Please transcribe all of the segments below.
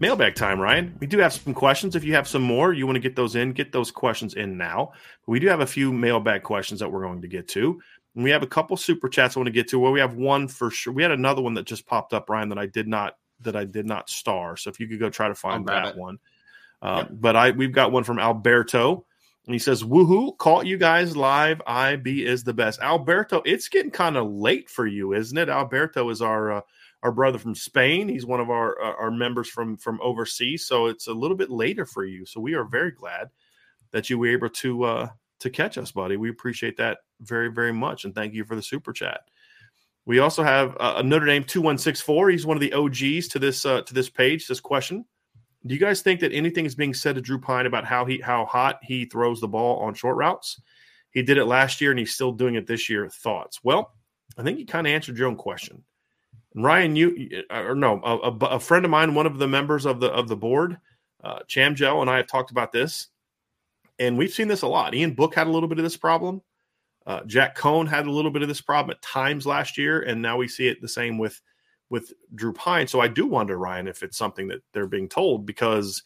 Mailbag time, Ryan. We do have some questions. If you have some more, you want to get those in, get those questions in now. We do have a few mailbag questions that we're going to get to. And we have a couple super chats I want to get to. Where we have one for sure. We had another one that just popped up, Ryan, that I did not that I did not star. So if you could go try to find that it. one. Uh. But I we've got one from Alberto. And he says, Woohoo, caught you guys live. IB is the best. Alberto, it's getting kind of late for you, isn't it? Alberto is our uh, our brother from Spain. He's one of our our members from from overseas, so it's a little bit later for you. So we are very glad that you were able to uh, to catch us, buddy. We appreciate that very very much, and thank you for the super chat. We also have uh, a Notre Dame two one six four. He's one of the OGs to this uh, to this page. This question: Do you guys think that anything is being said to Drew Pyne about how he how hot he throws the ball on short routes? He did it last year, and he's still doing it this year. Thoughts? Well, I think you kind of answered your own question. Ryan, you or no, a, a, friend of mine, one of the members of the of the board, uh, Chamgel, and I have talked about this, and we've seen this a lot. Ian Book had a little bit of this problem. Uh, Jack Coan had a little bit of this problem at times last year, and now we see it the same with with Drew Pyne. So I do wonder, Ryan, if it's something that they're being told because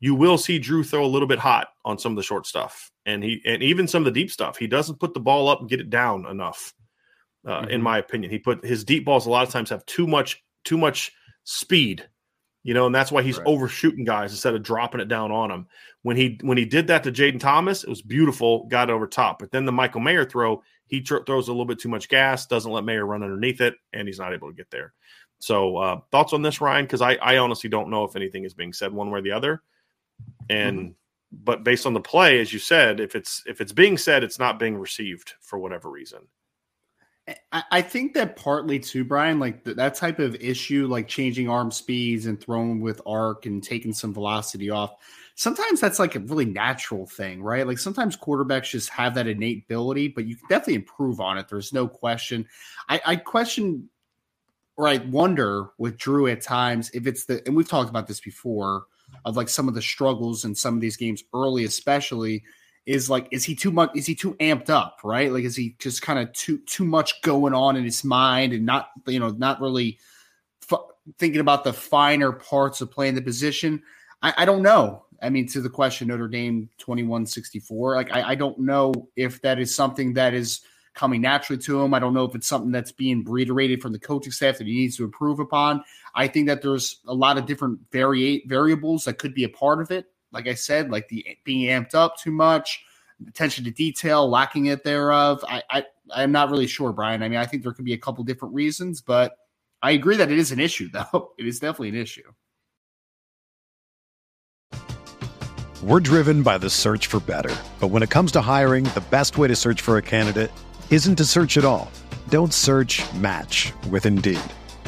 you will see Drew throw a little bit hot on some of the short stuff, and he and even some of the deep stuff. He doesn't put the ball up and get it down enough uh, mm-hmm. in my opinion. He put his deep balls a lot of times have too much too much speed, you know, and that's why he's right. overshooting guys instead of dropping it down on them. When he when he did that to Jayden Thomas, it was beautiful, got over top. But then the Michael Mayer throw, he tr- throws a little bit too much gas, doesn't let Mayer run underneath it, and he's not able to get there. So uh, thoughts on this, Ryan? Because I, I honestly don't know if anything is being said one way or the other. And mm-hmm. but based on the play, as you said, if it's if it's being said, it's not being received for whatever reason. I think that partly too, Brian, like th- that type of issue, like changing arm speeds and throwing with arc and taking some velocity off. Sometimes that's like a really natural thing, right? Like sometimes quarterbacks just have that innate ability, but you can definitely improve on it. There's no question. I, I question or I wonder with Drew at times if it's the, and we've talked about this before, of like some of the struggles in some of these games early, especially is like is he too much is he too amped up right? Like is he just kind of too too much going on in his mind and not you know not really f- thinking about the finer parts of playing the position? I, I, don't know. I mean to the question notre dame 2164 like I, I don't know if that is something that is coming naturally to him. I don't know if it's something that's being reiterated from the coaching staff that he needs to improve upon. I think that there's a lot of different vari- variables that could be a part of it like I said, like the being amped up too much, attention to detail, lacking it thereof. I, I I'm not really sure, Brian. I mean, I think there could be a couple different reasons, but I agree that it is an issue, though. It is definitely an issue. We're driven by the search for better. But when it comes to hiring, the best way to search for a candidate isn't to search at all. Don't search match with Indeed.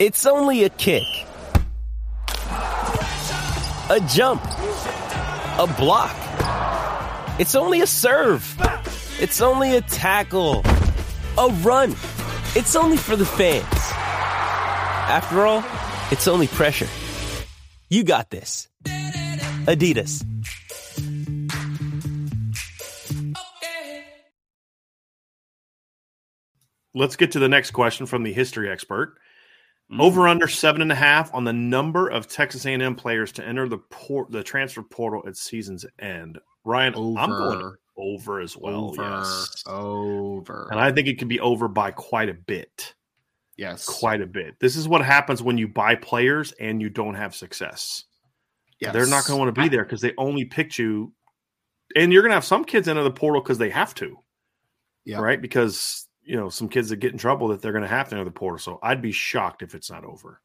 It's only a kick, a jump, a block. It's only a serve. It's only a tackle, a run. It's only for the fans. After all, it's only pressure. You got this. Adidas. Let's get to the next question from the history expert. Mm. Over under seven and a half on the number of Texas A&M players to enter the port the transfer portal at season's end. Ryan, I'm going Over. over as well. over, Yes, over. and I think it could be over by quite a bit. yes, Quite a bit. This is what happens when you buy players and you don't have success. Yes. They're not going to want to I- be there because they only picked you. And you're going to have some kids enter the portal because they have to, Yeah. right? Because you know some kids that get in trouble that they're going to have to enter the portal. So I'd be shocked if it's not over.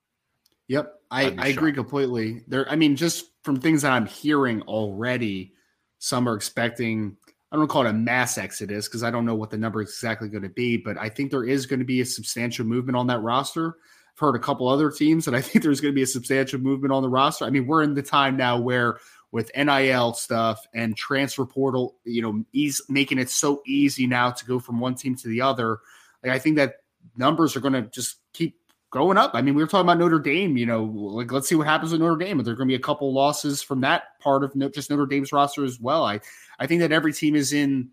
Yep, I, I agree completely. There, I mean, just from things that I'm hearing already, some are expecting. I don't call it a mass exodus because I don't know what the number is exactly going to be, but I think there is going to be a substantial movement on that roster. I've heard a couple other teams, and I think there's going to be a substantial movement on the roster. I mean, we're in the time now where with NIL stuff and transfer portal, you know, ease making it so easy now to go from one team to the other. Like I think that numbers are going to just keep going up. I mean, we were talking about Notre Dame. You know, like let's see what happens with Notre Dame. Are there going to be a couple losses from that part of just Notre Dame's roster as well? I I think that every team is in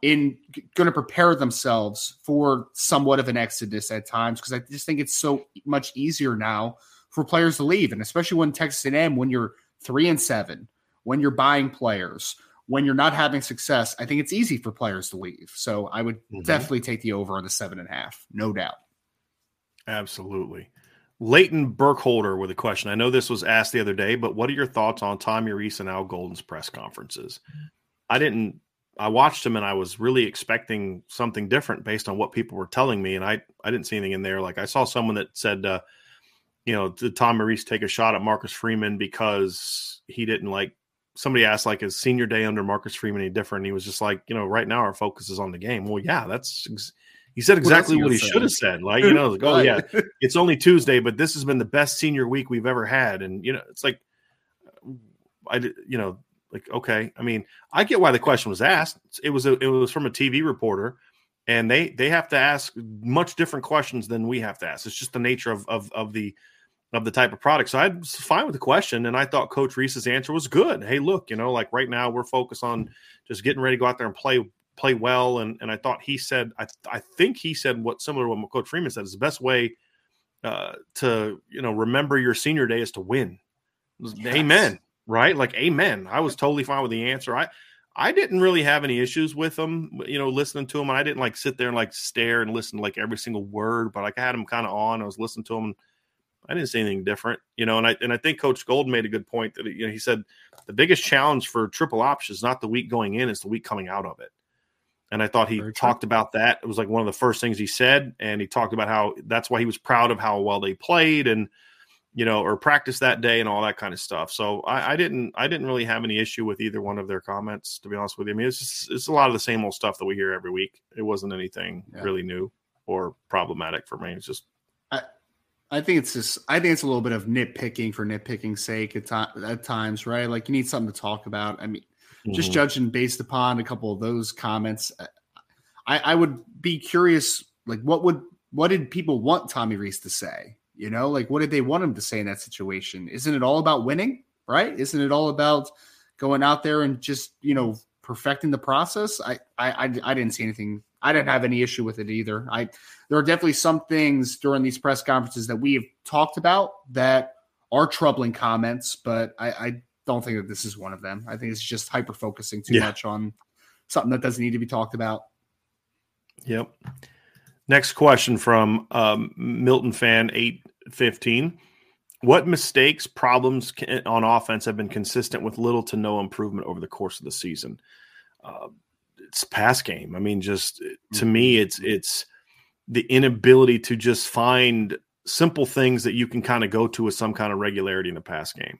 in going to prepare themselves for somewhat of an exodus at times because I just think it's so much easier now for players to leave, and especially when Texas A&M when you're three and seven, when you're buying players. When you're not having success, I think it's easy for players to leave. So I would Mhm. definitely take the over on the seven and a half, no doubt. Absolutely. Leighton Burkholder with a question. I know this was asked the other day, but what are your thoughts on Tommy Rees and Al Golden's press conferences? I didn't. I watched him and I was really expecting something different based on what people were telling me, and I I didn't see anything in there. Like I saw someone that said, uh, you know, did Tom Rees take a shot at Marcus Freeman because he didn't like? Somebody asked like his senior day under Marcus Freeman any different? And he was just like, you know, right now our focus is on the game. Well, yeah, that's. Ex- he said exactly what what he should have said. Like, you know, like, oh yeah, it's only Tuesday, but this has been the best senior week we've ever had. And you know, it's like, I, you know, like okay. I mean, I get why the question was asked. It was a, it was from a TV reporter, and they they have to ask much different questions than we have to ask. It's just the nature of of of the of the type of product. So I was fine with the question, and I thought Coach Rees's answer was good. Hey, look, you know, like right now we're focused on just getting ready to go out there and play play well. And and I thought he said, I I think he said what similar to what Coach Freeman said is the best way uh, to you know remember your senior day is to win. Yes. Amen. Right? Like amen. I was totally fine with the answer. I I didn't really have any issues with him, you know, listening to him. And I didn't like sit there and like stare and listen to like every single word, but like I had him kind of on. I was listening to him. I didn't see anything different, you know. And I and I think Coach Gold made a good point that you know he said the biggest challenge for triple option is not the week going in; it's the week coming out of it. And I thought he Very true. talked about that. It was like one of the first things he said, and he talked about how that's why he was proud of how well they played and you know or practiced that day and all that kind of stuff. So I, I didn't I didn't really have any issue with either one of their comments, to be honest with you. I mean, it's just it's a lot of the same old stuff that we hear every week. It wasn't anything Yeah. really new or problematic for me. It's just I think it's just I think it's a little bit of nitpicking for nitpicking's sake at, at times, right? Like you need something to talk about. I mean, just mhm. judging based upon a couple of those comments, I, I would be curious, like what would what did people want Tommy Rees to say? You know, like what did they want him to say in that situation? Isn't it all about winning, right? Isn't it all about going out there and just you know perfecting the process, I, I, I, I didn't see anything. I didn't have any issue with it either. I there are definitely some things during these press conferences that we have talked about that are troubling comments, but I, I don't think that this is one of them. I think it's just hyper focusing too yeah. much on something that doesn't need to be talked about. Yep. Next question from um, Milton fan eight fifteen. What mistakes, problems on offense have been consistent with little to no improvement over the course of the season? Uh, it's pass game. I mean, just to me, mm-hmm. it's it's the inability to just find simple things that you can kind of go to with some kind of regularity in the pass game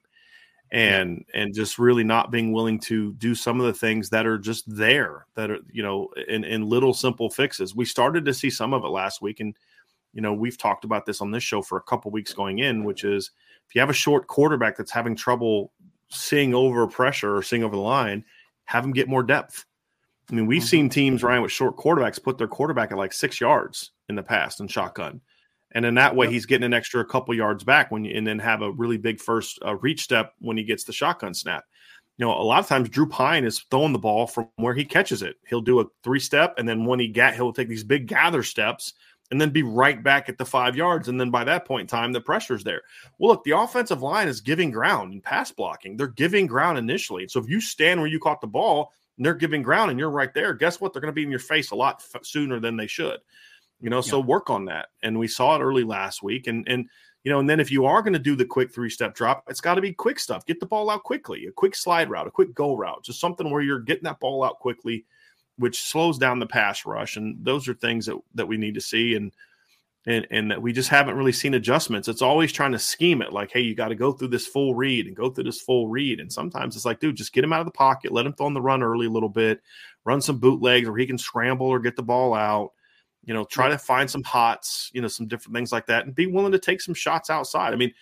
and yeah. and just really not being willing to do some of the things that are just there that are you know in, in little simple fixes we started to see some of it last week and you know we've talked about this on this show for a couple weeks going in which is if you have a short quarterback that's having trouble seeing over pressure or seeing over the line have them get more depth i mean we've mm-hmm. seen teams ryan with short quarterbacks put their quarterback at like six yards in the past in shotgun and in that way yep. he's getting an extra couple yards back when you and then have a really big first uh, reach step when he gets the shotgun snap you know a lot of times drew Pyne is throwing the ball from where he catches it he'll do a three step and then when he get he'll take these big gather steps and then be right back at the five yards. And then by that point in time the pressure's there. Well look the offensive line is giving ground and pass blocking. They're giving ground initially. So if you stand where you caught the ball and they're giving ground and you're right there guess what? They're going to be in your face a lot f- sooner than they should. You know, so work on that. And we saw it early last week. And and you know, and then if you are going to do the quick three step drop, it's got to be quick stuff. Get the ball out quickly, a quick slide route, a quick go route, just something where you're getting that ball out quickly, which slows down the pass rush. And those are things that that we need to see. And and and that we just haven't really seen adjustments. It's always trying to scheme it like, hey, you got to go through this full read and go through this full read. And sometimes it's like, dude, just get him out of the pocket, let him throw on the run early a little bit, run some bootlegs where he can scramble or get the ball out you know, try to find some hots, you know, some different things like that, and be willing to take some shots outside. I mean,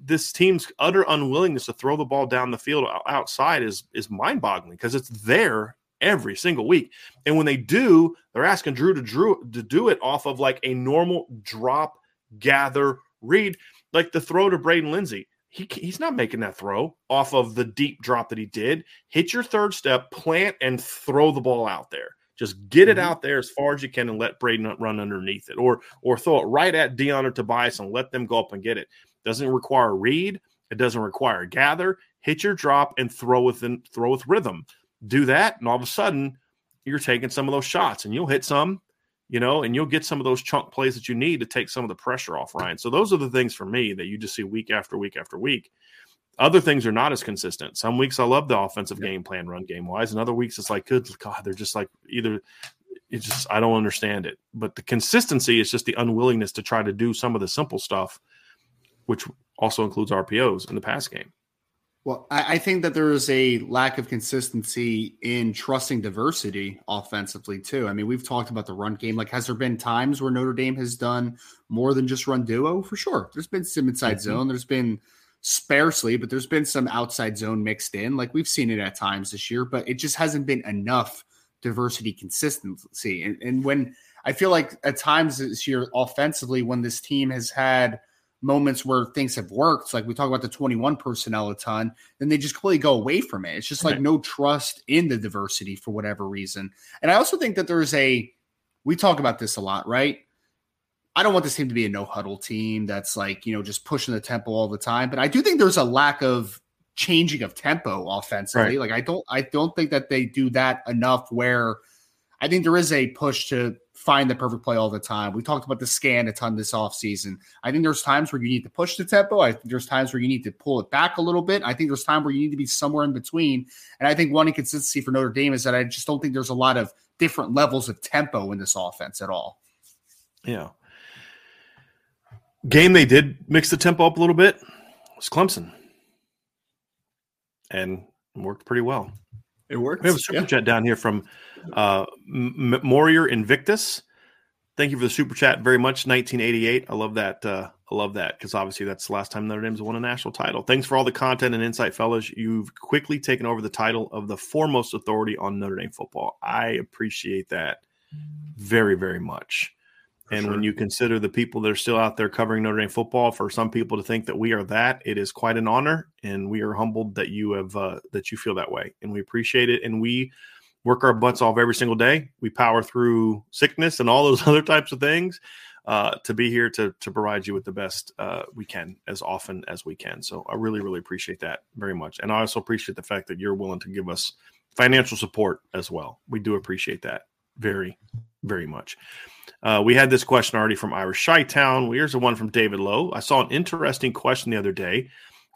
this team's utter unwillingness to throw the ball down the field outside is is mind boggling because it's there every single week. And when they do, they're asking Drew to Drew to do it off of like a normal drop, gather, read, like the throw to Braden Lenzy. He, he's not making that throw off of the deep drop that he did. Hit your third step, plant, and throw the ball out there. Just get it mm-hmm. out there as far as you can and let Braden run underneath it, or or throw it right at Deion or Tobias and let them go up and get it. Doesn't require a read. It doesn't require a gather. Hit your drop and throw within throw with rhythm. Do that, and all of a sudden you're taking some of those shots, and you'll hit some, you know, and you'll get some of those chunk plays that you need to take some of the pressure off Ryan. So those are the things for me that you just see week after week after week. Other things are not as consistent. Some weeks I love the offensive yeah. game plan, run game wise, and other weeks it's like, good God, they're just like either it's just I don't understand it. But the consistency is just the unwillingness to try to do some of the simple stuff, which also includes RPOs in the pass game. Well, I, think that there is a lack of consistency in trusting diversity offensively too. I mean, we've talked about the run game. Like, has there been times where Notre Dame has done more than just run duo? For sure. There's been some inside mm-hmm. zone. There's been sparsely, but there's been some outside zone mixed in. Like we've seen it at times this year, but it just hasn't been enough diversity consistency. And, and when I feel like at times this year offensively, when this team has had moments where things have worked, like we talk about the 21 personnel a ton, then they just completely go away from it. It's just like no trust in the diversity for whatever reason. And I also think that there's a, we talk about this a lot, right? I don't want this team to be a no huddle team that's like, you know, just pushing the tempo all the time. But I do think there's a lack of changing of tempo offensively. Right. Like I don't I don't think that they do that enough where I think there is a push to find the perfect play all the time. We talked about the scan a ton this offseason. I think there's times where you need to push the tempo. I think there's times where you need to pull it back a little bit. I think there's time where you need to be somewhere in between. And I think one inconsistency for Notre Dame is that I just don't think there's a lot of different levels of tempo in this offense at all. Yeah. Game they did mix the tempo up a little bit was Clemson, and worked pretty well. It works. We have a super yeah. chat down here from uh, M- Morier Invictus. Thank you for the super chat very much. 1988. I love that. Uh, I love that because obviously that's the last time Notre Dame's won a national title. Thanks for all the content and insight, fellas. You've quickly taken over the title of the foremost authority on Notre Dame football. I appreciate that very, very much and sure. when you consider the people that are still out there covering Notre Dame football, for some people to think that we are that, it is quite an honor, and we are humbled that you have uh, that you feel that way, and we appreciate it. And we work our butts off every single day. We power through sickness and all those other types of things uh, to be here to to provide you with the best uh, we can as often as we can. So I really really appreciate that very much, and I also appreciate the fact that you're willing to give us financial support as well. We do appreciate that very very much. Uh, we had this question already from Irish Shy Town. Here's the one from David Lowe. I saw an interesting question the other day.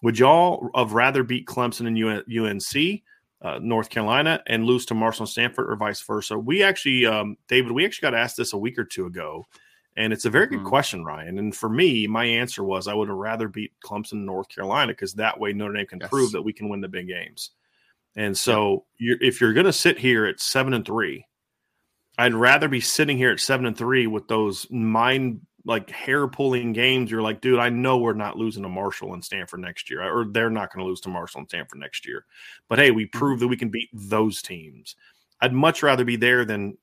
Would y'all have rather beat Clemson and UNC, uh, North Carolina, and lose to Marshall and Stanford, or vice versa? We actually, um, David, we actually got asked this a week or two ago, and it's a very mm-hmm. good question, Ryan. And for me, my answer was I would have rather beat Clemson and North Carolina because that way Notre Dame can yes. prove that we can win the big games. And so, you're, if you're going to sit here at seven and three, I'd rather be sitting here at seven and three with those mind like hair pulling games. You're like, dude, I know we're not losing to Marshall and Stanford next year, or they're not going to lose to Marshall and Stanford next year. But hey, we mm-hmm. proved that we can beat those teams. I'd much rather be there than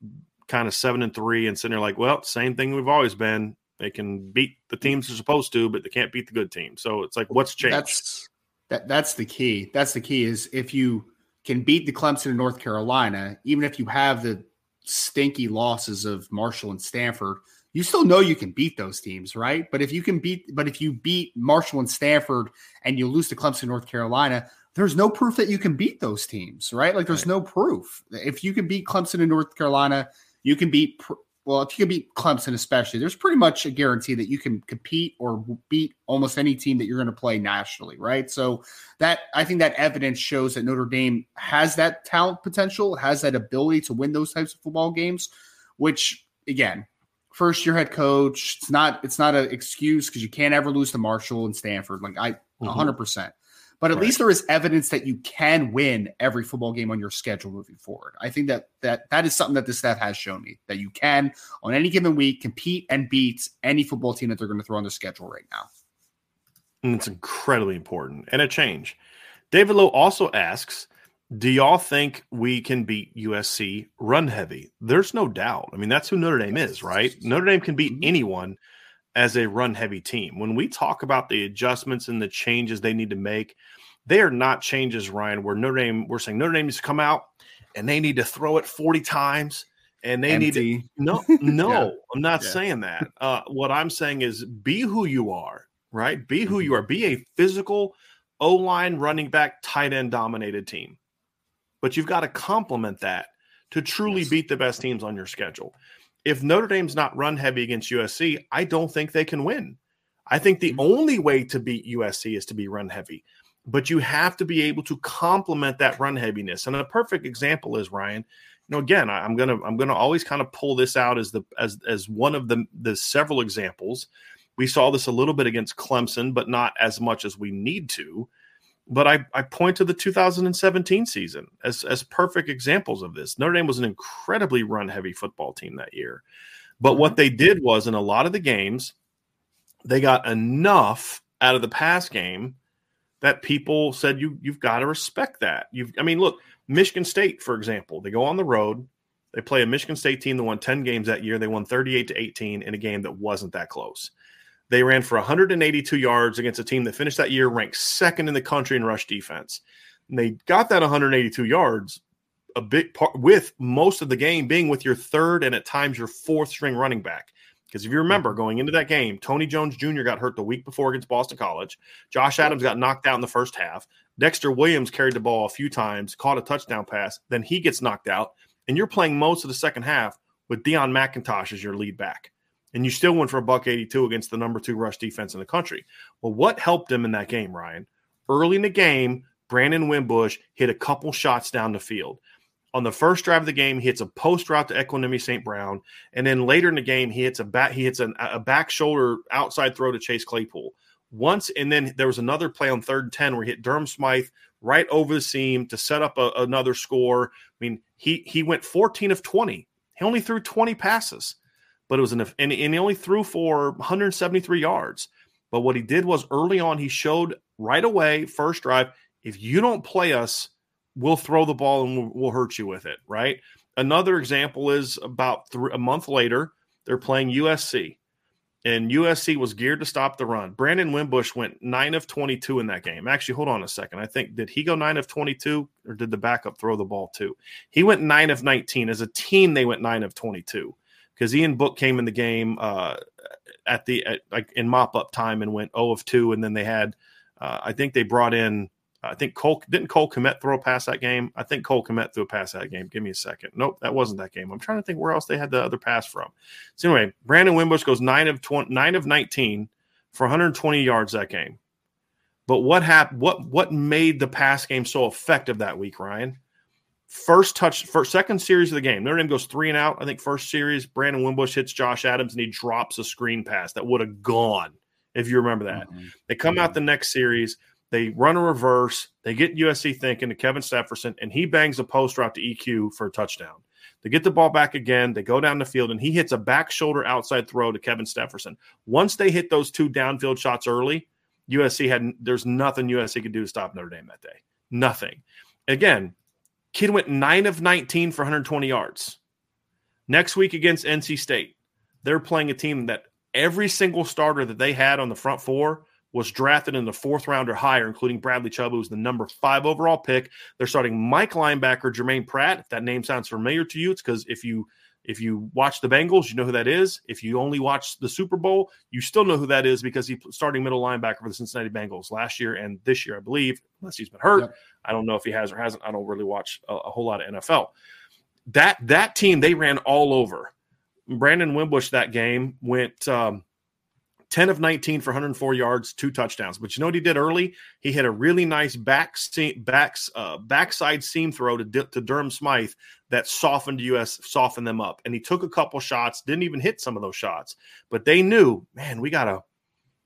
kind of seven and three and sitting there like, well, same thing we've always been. They can beat the teams they're supposed to, but they can't beat the good team. So it's like, what's changed? That's that. That's the key. That's the key. Is if you can beat the Clemson and North Carolina, even if you have the stinky losses of Marshall and Stanford, you still know you can beat those teams, right? But if you can beat, but if you beat Marshall and Stanford and you lose to Clemson, North Carolina, there's no proof that you can beat those teams, right? Like there's right. no proof. If you can beat Clemson and North Carolina, you can beat well, if you can beat Clemson, especially, there's pretty much a guarantee that you can compete or beat almost any team that you're going to play nationally, right? So that I think that evidence shows that Notre Dame has that talent potential, has that ability to win those types of football games, which again, first year head coach, it's not it's not an excuse because you can't ever lose to Marshall and Stanford. Like I, 100 mm-hmm. percent. But at right. least there is evidence that you can win every football game on your schedule moving forward. I think that that that is something that the staff has shown me that you can on any given week compete and beat any football team that they're going to throw on their schedule right now. And it's incredibly important and a change. David Lowe also asks, do y'all think we can beat USC run heavy? There's no doubt. I mean, that's who Notre Dame is, right? Notre Dame can beat mm-hmm. anyone as a run heavy team. When we talk about the adjustments and the changes they need to make, they are not changes, Ryan, where Notre Dame, we're saying Notre Dame needs to come out and they need to throw it 40 times and they Empty. need to no no yeah. i'm not yeah. saying that uh, what i'm saying is be who you are right be who you mm-hmm. are be a physical o-line running back tight end dominated team but you've got to complement that to truly yes. beat the best teams on your schedule if Notre Dame's not run heavy against USC, I don't think they can win. I think the mm-hmm. only way to beat USC is to be run heavy, but you have to be able to complement that run heaviness. And a perfect example is Ryan. You know, again, I, am gonna I'm gonna always kind of pull this out as the as as one of the the several examples. We saw this a little bit against Clemson, but not as much as we need to. But I, I point to the 2017 season as, as perfect examples of this. Notre Dame was an incredibly run heavy football team that year. But what mm-hmm. they did was in a lot of the games, they got enough out of the pass game that people said you you've got to respect that. You've I mean, look, Michigan State, for example, they go on the road, they play a Michigan State team that won 10 games that year. They won 38 to 18 in a game that wasn't that close. They ran for 182 yards against a team that finished that year ranked second in the country in rush defense. And they got that 182 yards a big part with most of the game being with your third and at times your fourth string running back. Because if you remember mm-hmm. going into that game, Tony Jones Jr. got hurt the week before against Boston College. Josh Adams got knocked out in the first half. Dexter Williams carried the ball a few times, caught a touchdown pass. Then he gets knocked out. And you're playing most of the second half with Deon McIntosh as your lead back and you still went for a buck 82 against the number two rush defense in the country. Well, what helped him in that game, Ryan? Early in the game, Brandon Wimbush hit a couple shots down the field. On the first drive of the game, he hits a post route to Equanimeous St. Brown, and then later in the game, he hits a back he hits an, a back shoulder outside throw to Chase Claypool. Once and then there was another play on third and ten where he hit Durham Smythe right over the seam to set up a, another score. I mean, he he went 14 of 20. He only threw 20 passes but it was an and, and he only threw for 173 yards. But what he did was early on, he showed right away, first drive, if you don't play us, we'll throw the ball and we'll, we'll hurt you with it, right? Another example is about th- a month later, they're playing USC. and USC was geared to stop the run. Brandon Wimbush went nine of 22 in that game. Actually, hold on a second. I think, did he go nine of 22 or did the backup throw the ball too? He went nine of 19. As a team, they went nine of 22 because Ian Book came in the game uh, at the, at, like in mop up time and went 0 of 2. And then they had, uh, I think they brought in I think Cole didn't Cole Kmet throw a pass that game. I think Cole Kmet threw a pass that game. Give me a second. Nope, that wasn't that game. I'm trying to think where else they had the other pass from. So anyway, Brandon Wimbush goes nine of 20, nine of 19 for 120 yards that game. But what happened? What what made the pass game so effective that week, Ryan? First touch, first second series of the game. Notre Dame goes three and out. I think first series, Brandon Wimbush hits Josh Adams and he drops a screen pass that would have gone if you remember that. Mm-hmm. They come mm-hmm. out the next series they run a reverse. They get USC thinking to Kevin Stepherson, and he bangs a post route to EQ for a touchdown. They get the ball back again. They go down the field, and he hits a back shoulder outside throw to Kevin Stepherson. Once they hit those two downfield shots early, USC had there's nothing USC could do to stop Notre Dame that day. Nothing. Again, kid went nine of 19 for 120 yards. Next week against NC State, they're playing a team that every single starter that they had on the front four was drafted in the fourth round or higher, including Bradley Chubb, who was the number five overall pick. They're starting Mike linebacker Germaine Pratt. If that name sounds familiar to you, it's because if you if you watch the Bengals, you know who that is. If you only watch the Super Bowl, you still know who that is because he's starting middle linebacker for the Cincinnati Bengals last year and this year, I believe, unless he's been hurt. Yep. I don't know if he has or hasn't. I don't really watch a, a whole lot of NFL. That that team they ran all over. Brandon Wimbush that game went um, 10 of 19 for 104 yards, two touchdowns. But you know what he did early? He had a really nice back seam, backs, uh, backside seam throw to, to Durham Smythe that softened US, softened them up. And he took a couple shots, didn't even hit some of those shots. But they knew, man, we gotta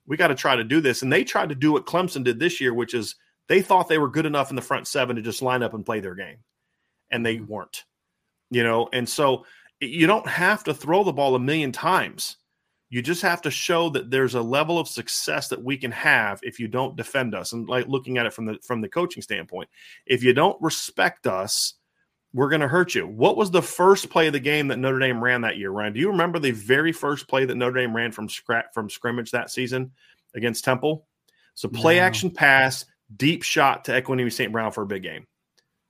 we gotta try to do this. And they tried to do what Clemson did this year, which is they thought they were good enough in the front seven to just line up and play their game. And they weren't. You know, and so you don't have to throw the ball a million times you just have to show that there's a level of success that we can have if you don't defend us. And like looking at it from the from the coaching standpoint, if you don't respect us, we're going to hurt you. What was the first play of the game that Notre Dame ran that year, Ryan? Do you remember the very first play that Notre Dame ran from scrap from scrimmage that season against Temple? So play no. action pass, deep shot to Equanimeous St. Brown for a big game.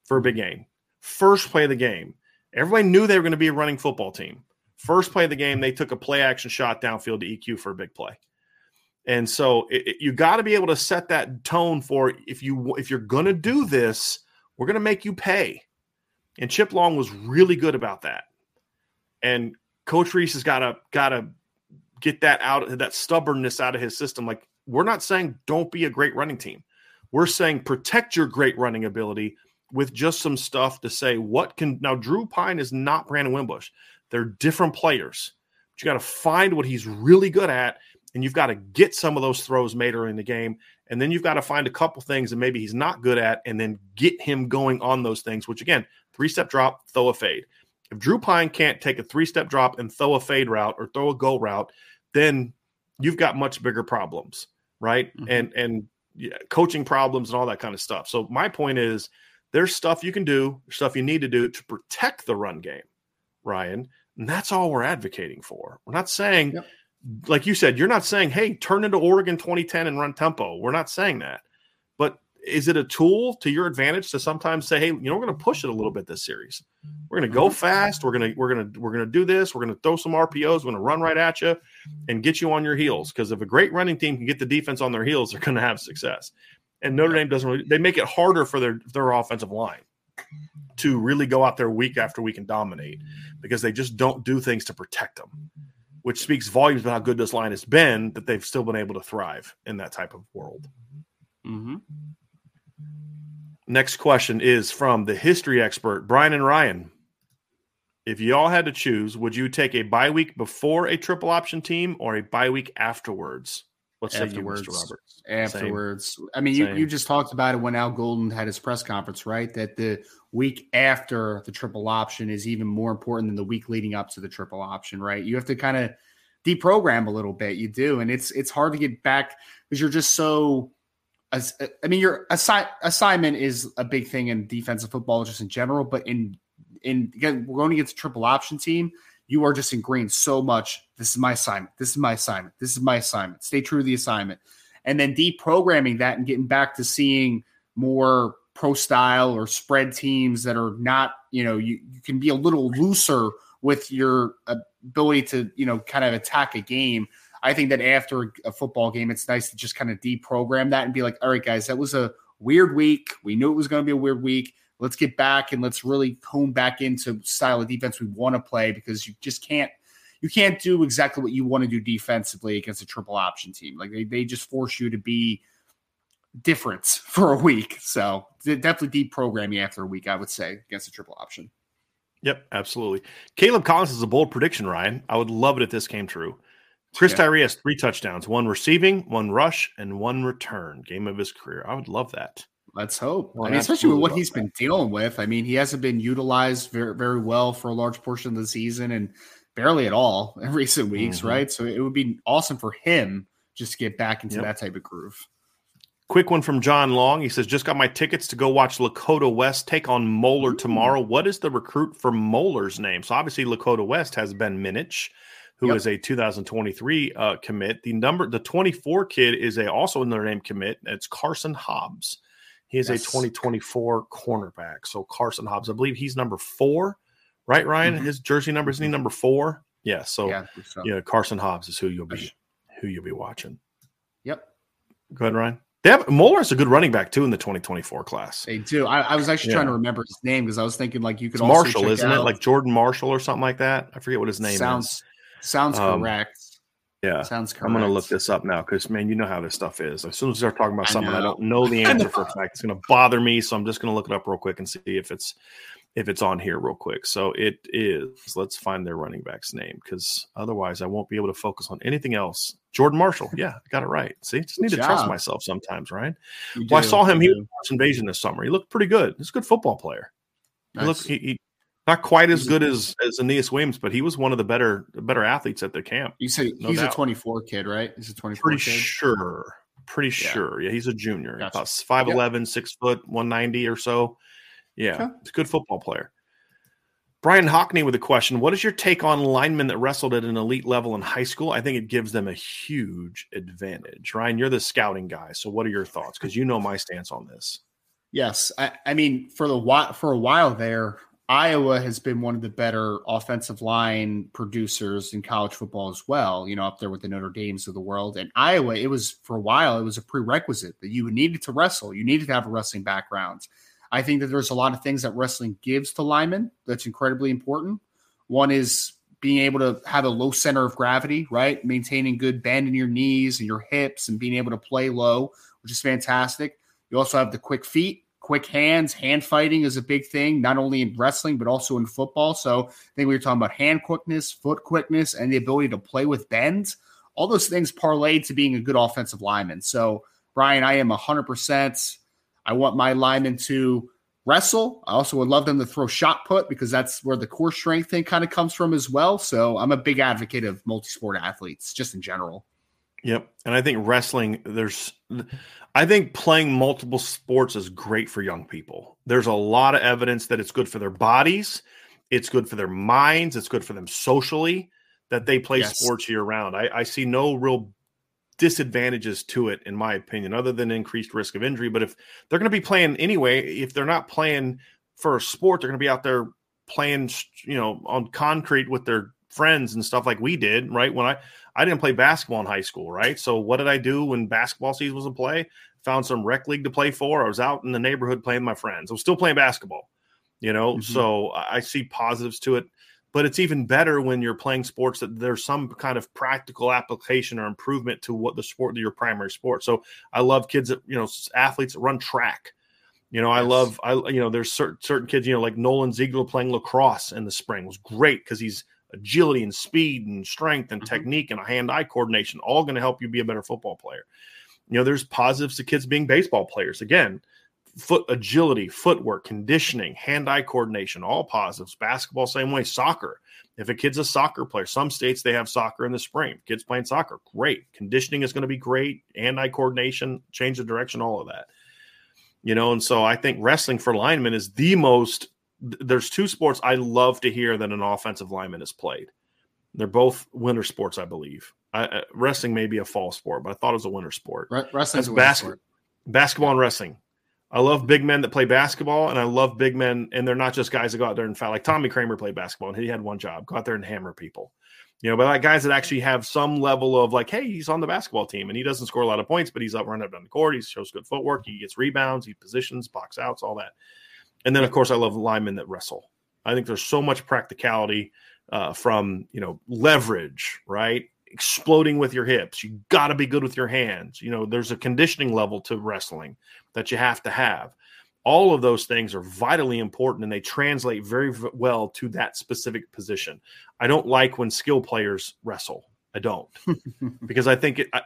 For a big mm-hmm. game. First play of the game. Everybody knew they were going to be a running football team. First play of the game, they took a play action shot downfield to EQ for a big play. And so it, it, you got to be able to set that tone for if you if you're going to do this, we're going to make you pay. And Chip Long was really good about that. And Coach Rees has got to got to get that out that stubbornness out of his system. Like we're not saying don't be a great running team. We're saying protect your great running ability with just some stuff to say what can now Drew Pyne is not Brandon Wimbush. They're different players. But you got to find what he's really good at, and you've got to get some of those throws made early in the game. And then you've got to find a couple things that maybe he's not good at, and then get him going on those things, which again, three step drop, throw a fade. If Drew Pyne can't take a three step drop and throw a fade route or throw a go route, then you've got much bigger problems, right? Mm-hmm. And and yeah, coaching problems and all that kind of stuff. So my point is, there's stuff you can do, stuff you need to do to protect the run game, Ryan. And that's all we're advocating for. We're not saying, yep. like you said, you're not saying, hey, turn into Oregon 2010 and run tempo. We're not saying that. But is it a tool to your advantage to sometimes say, hey, you know, we're going to push it a little bit this series. We're going to go mm-hmm. fast. We're going to we're going to we're going to do this. We're going to throw some RPOs. We're going to run right at you and get you on your heels. Because if a great running team can get the defense on their heels, they're going to have success. And Notre Dame doesn't. Really, they make it harder for their their offensive line to really go out there week after week and dominate because they just don't do things to protect them, which speaks volumes about how good this line has been that they've still been able to thrive in that type of world. Mm-hmm. Next question is from the history expert, Brian and Ryan. If you all had to choose, would you take a bye week before a triple option team or a bye week afterwards? What's afterwards, you, Mr. Roberts? Afterwards. Same. I mean, you, you just talked about it when Al Golden had his press conference, right? That the week after the triple option is even more important than the week leading up to the triple option, right? You have to kind of deprogram a little bit. You do, and it's it's hard to get back because you're just so. Uh, I mean, your assi- assignment is a big thing in defensive football, just in general. But in in again, we're going against a triple option team you are just ingrained so much. This is my assignment. This is my assignment. This is my assignment. Stay true to the assignment. And then deprogramming that and getting back to seeing more pro style or spread teams that are not, you know, you, you can be a little looser with your ability to, you know, kind of attack a game. I think that after a football game, it's nice to just kind of deprogram that and be like, all right, guys, that was a weird week. We knew it was going to be a weird week. Let's get back and let's really hone back into style of defense we want to play because you just can't you can't do exactly what you want to do defensively against a triple option team. Like they, they just force you to be different for a week. So definitely deprogram you after a week, I would say, against a triple option. Yep, absolutely. Caleb Collins is a bold prediction, Ryan. I would love it if this came true. Chris yeah. Tyree has three touchdowns, one receiving, one rush, and one return. Game of his career. I would love that. Let's hope. Well, I mean, especially with what he's that. been dealing with. I mean, he hasn't been utilized very, very well for a large portion of the season and barely at all in recent weeks, mm-hmm. right? So it would be awesome for him just to get back into yep. that type of groove. Quick one from John Long. He says, just got my tickets to go watch Lakota West take on Moeller tomorrow. What is the recruit for Moeller's name? So obviously Lakota West has Ben Minich, who yep. is a 2023 uh, commit. The number, the 24 kid is a also another name commit. It's Carson Hobbs. He is yes. a 2024 cornerback. So Carson Hobbs, I believe he's number four, right? Ryan, mm-hmm. his jersey number isn't he mm-hmm. number four? Yeah. So yeah, so. yeah, Carson Hobbs is who you'll be who you'll be watching. Yep. Go ahead, Ryan. They have Moeller's a good running back too in the 2024 class. They do. I, I was actually yeah. trying to remember his name because I was thinking like you could Marshall, isn't out. it? Like Jordan Marshall or something like that. I forget what his name sounds, is. Sounds um, correct. Yeah, sounds correct. I'm gonna look this up now because man, you know how this stuff is. As soon as I start talking about I something know. I don't know the answer for a fact, it's gonna bother me. So I'm just gonna look it up real quick and see if it's if it's on here real quick. So it is. Let's find their running back's name because otherwise I won't be able to focus on anything else. Jordan Marshall. Yeah, got it right. See, just need good to job. trust myself sometimes, right? You well, do. I saw him. You he was Invasion this summer. He looked pretty good. He's a good football player. Nice. He looked he, he, not quite as good as as Aneyas Williams, but he was one of the better better athletes at the camp. You say no he's doubt. a 24 kid, right? He's a 24 pretty kid? sure. Pretty yeah. sure. Yeah, he's a junior. Gotcha. About 5'11, yep. 6 foot, 190 or so. Yeah, okay. he's a good football player. Brian Hockney with a question. What is your take on linemen that wrestled at an elite level in high school? I think it gives them a huge advantage. Ryan, you're the scouting guy. So what are your thoughts? Because you know my stance on this. Yes. I, I mean, for the for a while there, Iowa has been one of the better offensive line producers in college football as well, you know, up there with the Notre Dames of the world. And Iowa, it was for a while, it was a prerequisite that you needed to wrestle. You needed to have a wrestling background. I think that there's a lot of things that wrestling gives to linemen that's incredibly important. One is being able to have a low center of gravity, right? Maintaining good bend in your knees and your hips and being able to play low, which is fantastic. You also have the quick feet, quick hands. Hand fighting is a big thing, not only in wrestling, but also in football. So I think we were talking about hand quickness, foot quickness, and the ability to play with bends. All those things parlayed to being a good offensive lineman. So, Brian, I am 100% I want my linemen to wrestle. I also would love them to throw shot put because that's where the core strength thing kind of comes from as well. So I'm a big advocate of multi sport athletes just in general. Yep. And I think wrestling, there's, I think playing multiple sports is great for young people. There's a lot of evidence that it's good for their bodies, it's good for their minds, it's good for them socially that they play yes. sports year round. I, I see no real disadvantages to it, in my opinion, other than increased risk of injury. But if they're going to be playing anyway, if they're not playing for a sport, they're going to be out there playing, you know, on concrete with their friends and stuff like we did, right? When I I didn't play basketball in high school, right? So what did I do when basketball season was in play? Found some rec league to play for. I was out in the neighborhood playing with my friends. I was still playing basketball, you know. Mm-hmm. So I see positives to it but it's even better when you're playing sports that there's some kind of practical application or improvement to what the sport your primary sport. So i love kids that you know athletes that run track. You know i love i you know there's certain certain kids you know like nolan ziegler playing lacrosse in the spring was great because he's agility and speed and strength and mm-hmm. technique and hand-eye coordination all going to help you be a better football player. You know there's positives to kids being baseball players. Again foot agility, footwork, conditioning, hand-eye coordination, all positives. Basketball, same way. Soccer. If a kid's a soccer player, some states they have soccer in the spring. Kids playing soccer, great. Conditioning is going to be great. Hand-eye coordination, change of direction, all of that. You know, and so I think wrestling for linemen is the most. There's two sports I love to hear that an offensive lineman has played. They're both winter sports, I believe. I, uh, wrestling may be a fall sport, but I thought it was a winter sport. wrestling, bas- basketball and wrestling. I love big men that play basketball, and I love big men, and they're not just guys that go out there and fight. Like Tommy Kraemer played basketball, and he had one job: go out there and hammer people. You know, but like guys that actually have some level of like, hey, he's on the basketball team, and he doesn't score a lot of points, but he's up running up down the court. He shows good footwork. He gets rebounds. He positions, box outs, all that. And then, of course, I love linemen that wrestle. I think there's so much practicality uh, from you know leverage, right? Exploding with your hips. You got to be good with your hands. You know, there's a conditioning level to wrestling that you have to have. All of those things are vitally important and they translate very well to that specific position. I don't like when skill players wrestle. I don't because I think it, I,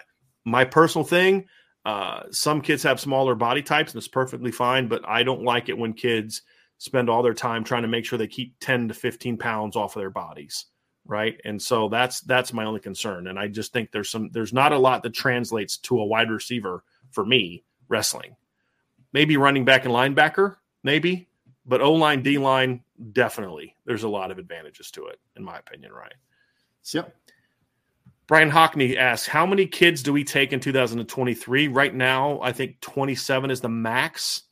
my personal thing. Uh, some kids have smaller body types and it's perfectly fine, but I don't like it when kids spend all their time trying to make sure they keep 10 to 15 pounds off of their bodies right? And so that's that's my only concern. And i just think there's some there's not a lot that translates to a wide receiver for me wrestling. Maybe running back and linebacker maybe but o line d line definitely. There's a lot of advantages to it in my opinion right yep. Brian hockney asks how many kids do we take in 2023 right now i think 27 is the max.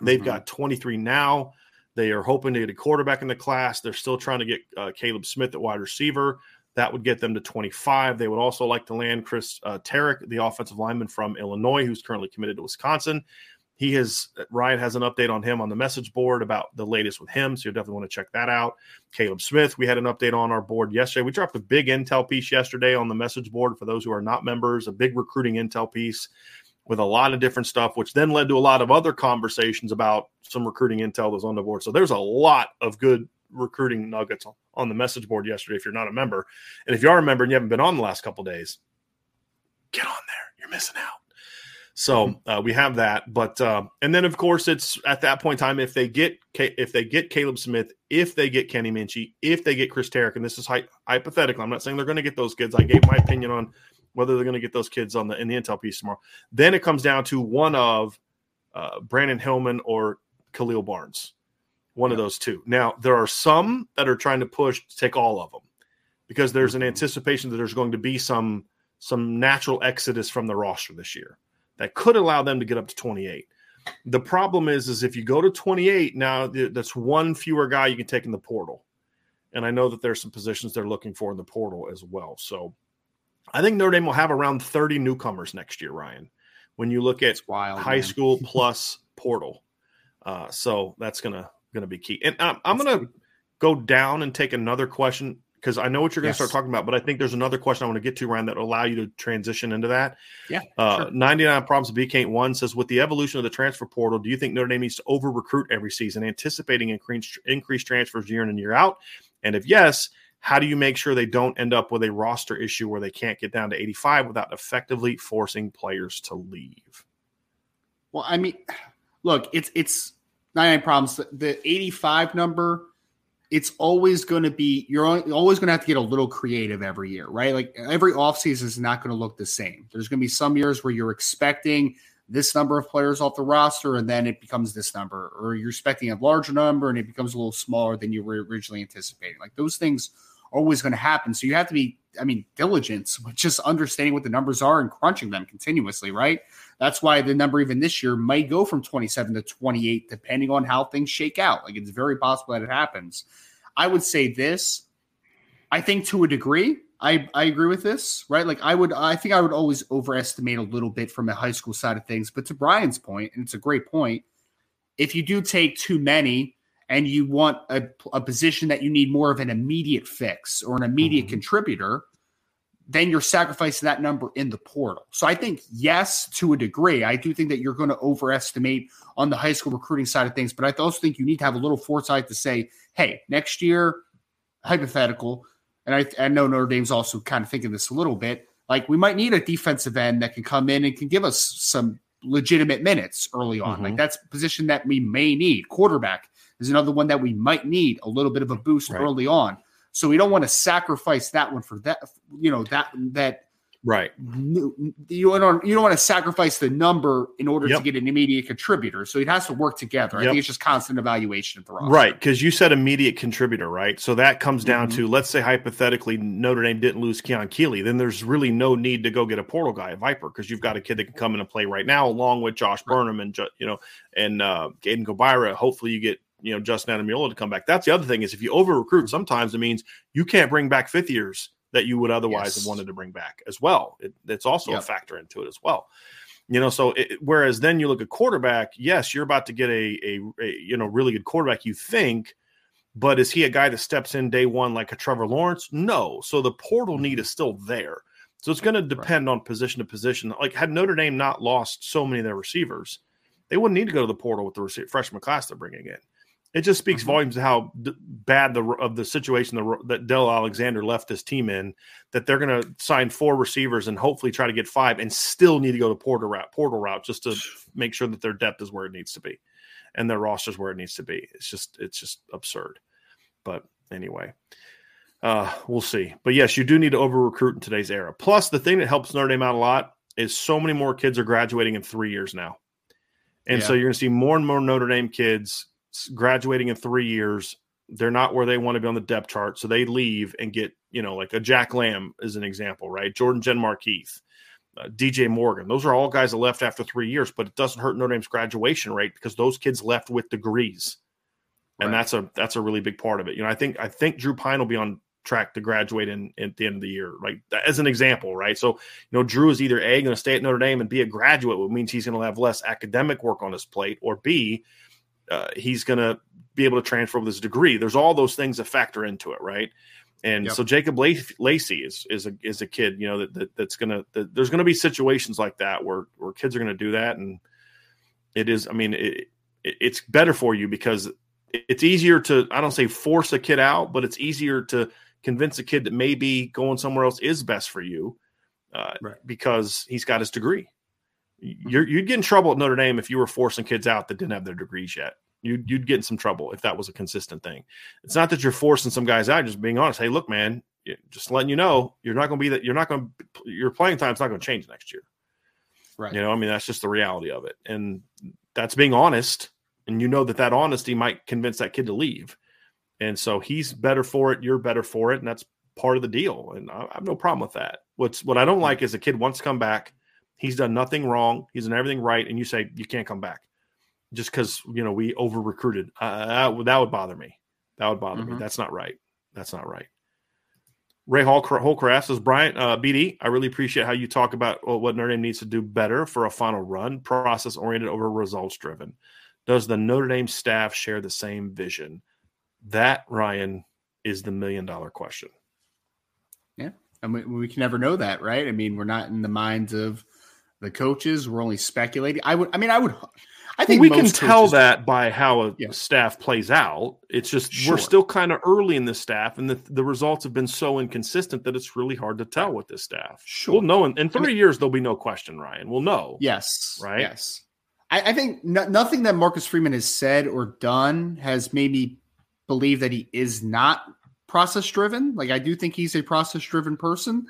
They've mm-hmm. got 23 now. They are hoping to get a quarterback in the class. They're still trying to get uh, Caleb Smith at wide receiver. That would get them to 25. They would also like to land Chris uh, Terek, the offensive lineman from Illinois, who's currently committed to Wisconsin. He has Ryan has an update on him on the message board about the latest with him, so you definitely want to check that out. Caleb Smith, we had an update on our board yesterday. We dropped a big intel piece yesterday on the message board for those who are not members, a big recruiting intel piece with a lot of different stuff, which then led to a lot of other conversations about some recruiting intel that's on the board. So there's a lot of good recruiting nuggets on the message board yesterday if you're not a member. And if you are a member and you haven't been on the last couple days, get on there. You're missing out. So mm-hmm. uh, we have that, but uh, and then of course it's at that point in time if they get if they get Caleb Smith, if they get Kenny Minchey, if they get Chris Terek, and this is hy- hypothetical. I'm not saying they're going to get those kids. I gave my opinion on whether they're going to get those kids on the in the intel piece tomorrow. Then it comes down to one of uh, Brandyn Hillman or Khalil Barnes, one yeah. of those two. Now there are some that are trying to push to take all of them because there's an mm-hmm. anticipation that there's going to be some some natural exodus from the roster this year that could allow them to get up to 28. The problem is, is if you go to 28 now, that's one fewer guy you can take in the portal, and I know that there's some positions they're looking for in the portal as well. So I think Notre Dame will have around 30 newcomers next year, Ryan, when you look at wild, high man. school plus portal. Uh, so that's gonna gonna be key. And um, I'm gonna go down and take another question because I know what you're going to yes. start talking about, but I think there's another question I want to get to, Ryan, that will allow you to transition into that. Yeah. Uh, sure. 99 Problems of BK1 says, with the evolution of the transfer portal, do you think Notre Dame needs to over recruit every season, anticipating increased, increased transfers year in and year out? And if yes, how do you make sure they don't end up with a roster issue where they can't get down to 85 without effectively forcing players to leave? Well, I mean, look, it's it's 99 problems. The 85 number, it's always going to be you're always going to have to get a little creative every year, right? Like every offseason is not going to look the same. There's going to be some years where you're expecting this number of players off the roster and then it becomes this number or you're expecting a larger number and it becomes a little smaller than you were originally anticipating. Like those things always going to happen. So you have to be, I mean, diligence with just understanding what the numbers are and crunching them continuously, right? That's why the number even this year might go from 27 to 28, depending on how things shake out. Like it's very possible that it happens. I would say this. I think to a degree, I, I agree with this, right? Like I would, I think I would always overestimate a little bit from a high school side of things. But to Brian's point, and it's a great point, if you do take too many, and you want a, a position that you need more of an immediate fix or an immediate mm-hmm. contributor, then you're sacrificing that number in the portal. So I think, yes, to a degree, I do think that you're going to overestimate on the high school recruiting side of things. But I also think you need to have a little foresight to say, hey, next year, hypothetical, and I, I know Notre Dame's also kind of thinking this a little bit, like we might need a defensive end that can come in and can give us some legitimate minutes early on. Mm-hmm. Like that's a position that we may need. Quarterback is another one that we might need a little bit of a boost right. early on. So we don't want to sacrifice that one for that, you know, that that Right. You don't you don't want to sacrifice the number in order Yep. to get an immediate contributor. So it has to work together. I think it's just constant evaluation of the roster. Right, because you said immediate contributor, right? So that comes down Mhm. to let's say hypothetically Notre Dame didn't lose Keon Keeley, then there's really no need to go get a portal guy, a Viper, because you've got a kid that can come in and play right now, along with Josh Burnham and you know and uh, Gaden Gobira. Hopefully, you get you know Justin Ademilola to come back. That's the other thing is if you over recruit, sometimes it means you can't bring back fifth years that you would otherwise Yes. have wanted to bring back as well. It, it's also a factor into it as well. You know, so it, whereas then you look at quarterback, yes, you're about to get a, a, a you know really good quarterback. You think, but is he a guy that steps in day one like a Trevor Lawrence? No. So the portal need mm-hmm. is still there. So it's going to depend on position to position. Like had Notre Dame not lost so many of their receivers, they wouldn't need to go to the portal with the freshman class they're bringing in. It just speaks Mhm. volumes of how d- bad the of the situation the, that Del Alexander left this team in. That they're going to sign four receivers and hopefully try to get five, and still need to go to portal route, portal route, just to make sure that their depth is where it needs to be, and their roster is where it needs to be. It's just it's just absurd. But anyway, uh, we'll see. But yes, you do need to over recruit in today's era. Plus, the thing that helps Notre Dame out a lot is so many more kids are graduating in three years now. And so you're going to see more and more Notre Dame kids graduating in three years. They're not where they want to be on the depth chart. So they leave and get, you know, like a Jack Lamb is an example, right? Jordan Genmark Heath, uh, DJ Morgan. Those are all guys that left after three years, but it doesn't hurt Notre Dame's graduation rate because those kids left with degrees. And Right. that's a that's a really big part of it. You know, I think I think Drew Pyne will be on track to graduate in, in at the end of the year, right? As an example, right? So, you know, Drew is either A, going to stay at Notre Dame and be a graduate, which means he's going to have less academic work on his plate, or B, uh, he's going to be able to transfer with his degree. There's all those things that factor into it, right? And Yep. so Jacob La- Lacey is is a is a kid, you know, that, that that's gonna that there's gonna be situations like that where where kids are gonna do that, and it is. I mean, it, it it's better for you because it's easier to I don't say force a kid out, but it's easier to convince a kid that maybe going somewhere else is best for you uh, Right. because he's got his degree. You're, you'd get in trouble at Notre Dame if you were forcing kids out that didn't have their degrees yet. You'd, you'd get in some trouble if that was a consistent thing. It's not that you're forcing some guys out, just being honest. Hey, look, man, just letting you know, you're not going to be that. You're not going to your playing time's not going to change next year. Right. You know, I mean, that's just the reality of it, and that's being honest. And you know that that honesty might convince that kid to leave, and so he's better for it. You're better for it, and that's part of the deal. And I, I have no problem with that. What's what I don't hmm. like is a kid wants to come back. He's done nothing wrong. He's done everything right, and you say you can't come back just because you know we over recruited. Uh, that, would- that would bother me. That would bother me. Mhm. That's not right. That's not right. Ray Hall Holcraft says, Brian, uh, BD, I really appreciate how you talk about uh, what Notre Dame needs to do better for a final run, process oriented over results driven. Does the Notre Dame staff share the same vision? That, Ryan, is the million dollar question. Yeah. And we, we can never know that, right? I mean, we're not in the minds of the coaches. We're only speculating. I would. I mean, I would. I think we can tell coaches- that by how a Yeah. staff plays out. It's just Sure. we're still kind of early in the staff, and the, the results have been so inconsistent that it's really hard to tell with this staff. Sure. We'll know in, in I three mean- years, there'll be no question, Ryan. We'll know. Yes. Right? Yes. I, I think no, nothing that Marcus Freeman has said or done has made me believe that he is not process driven. Like I do think he's a process driven person.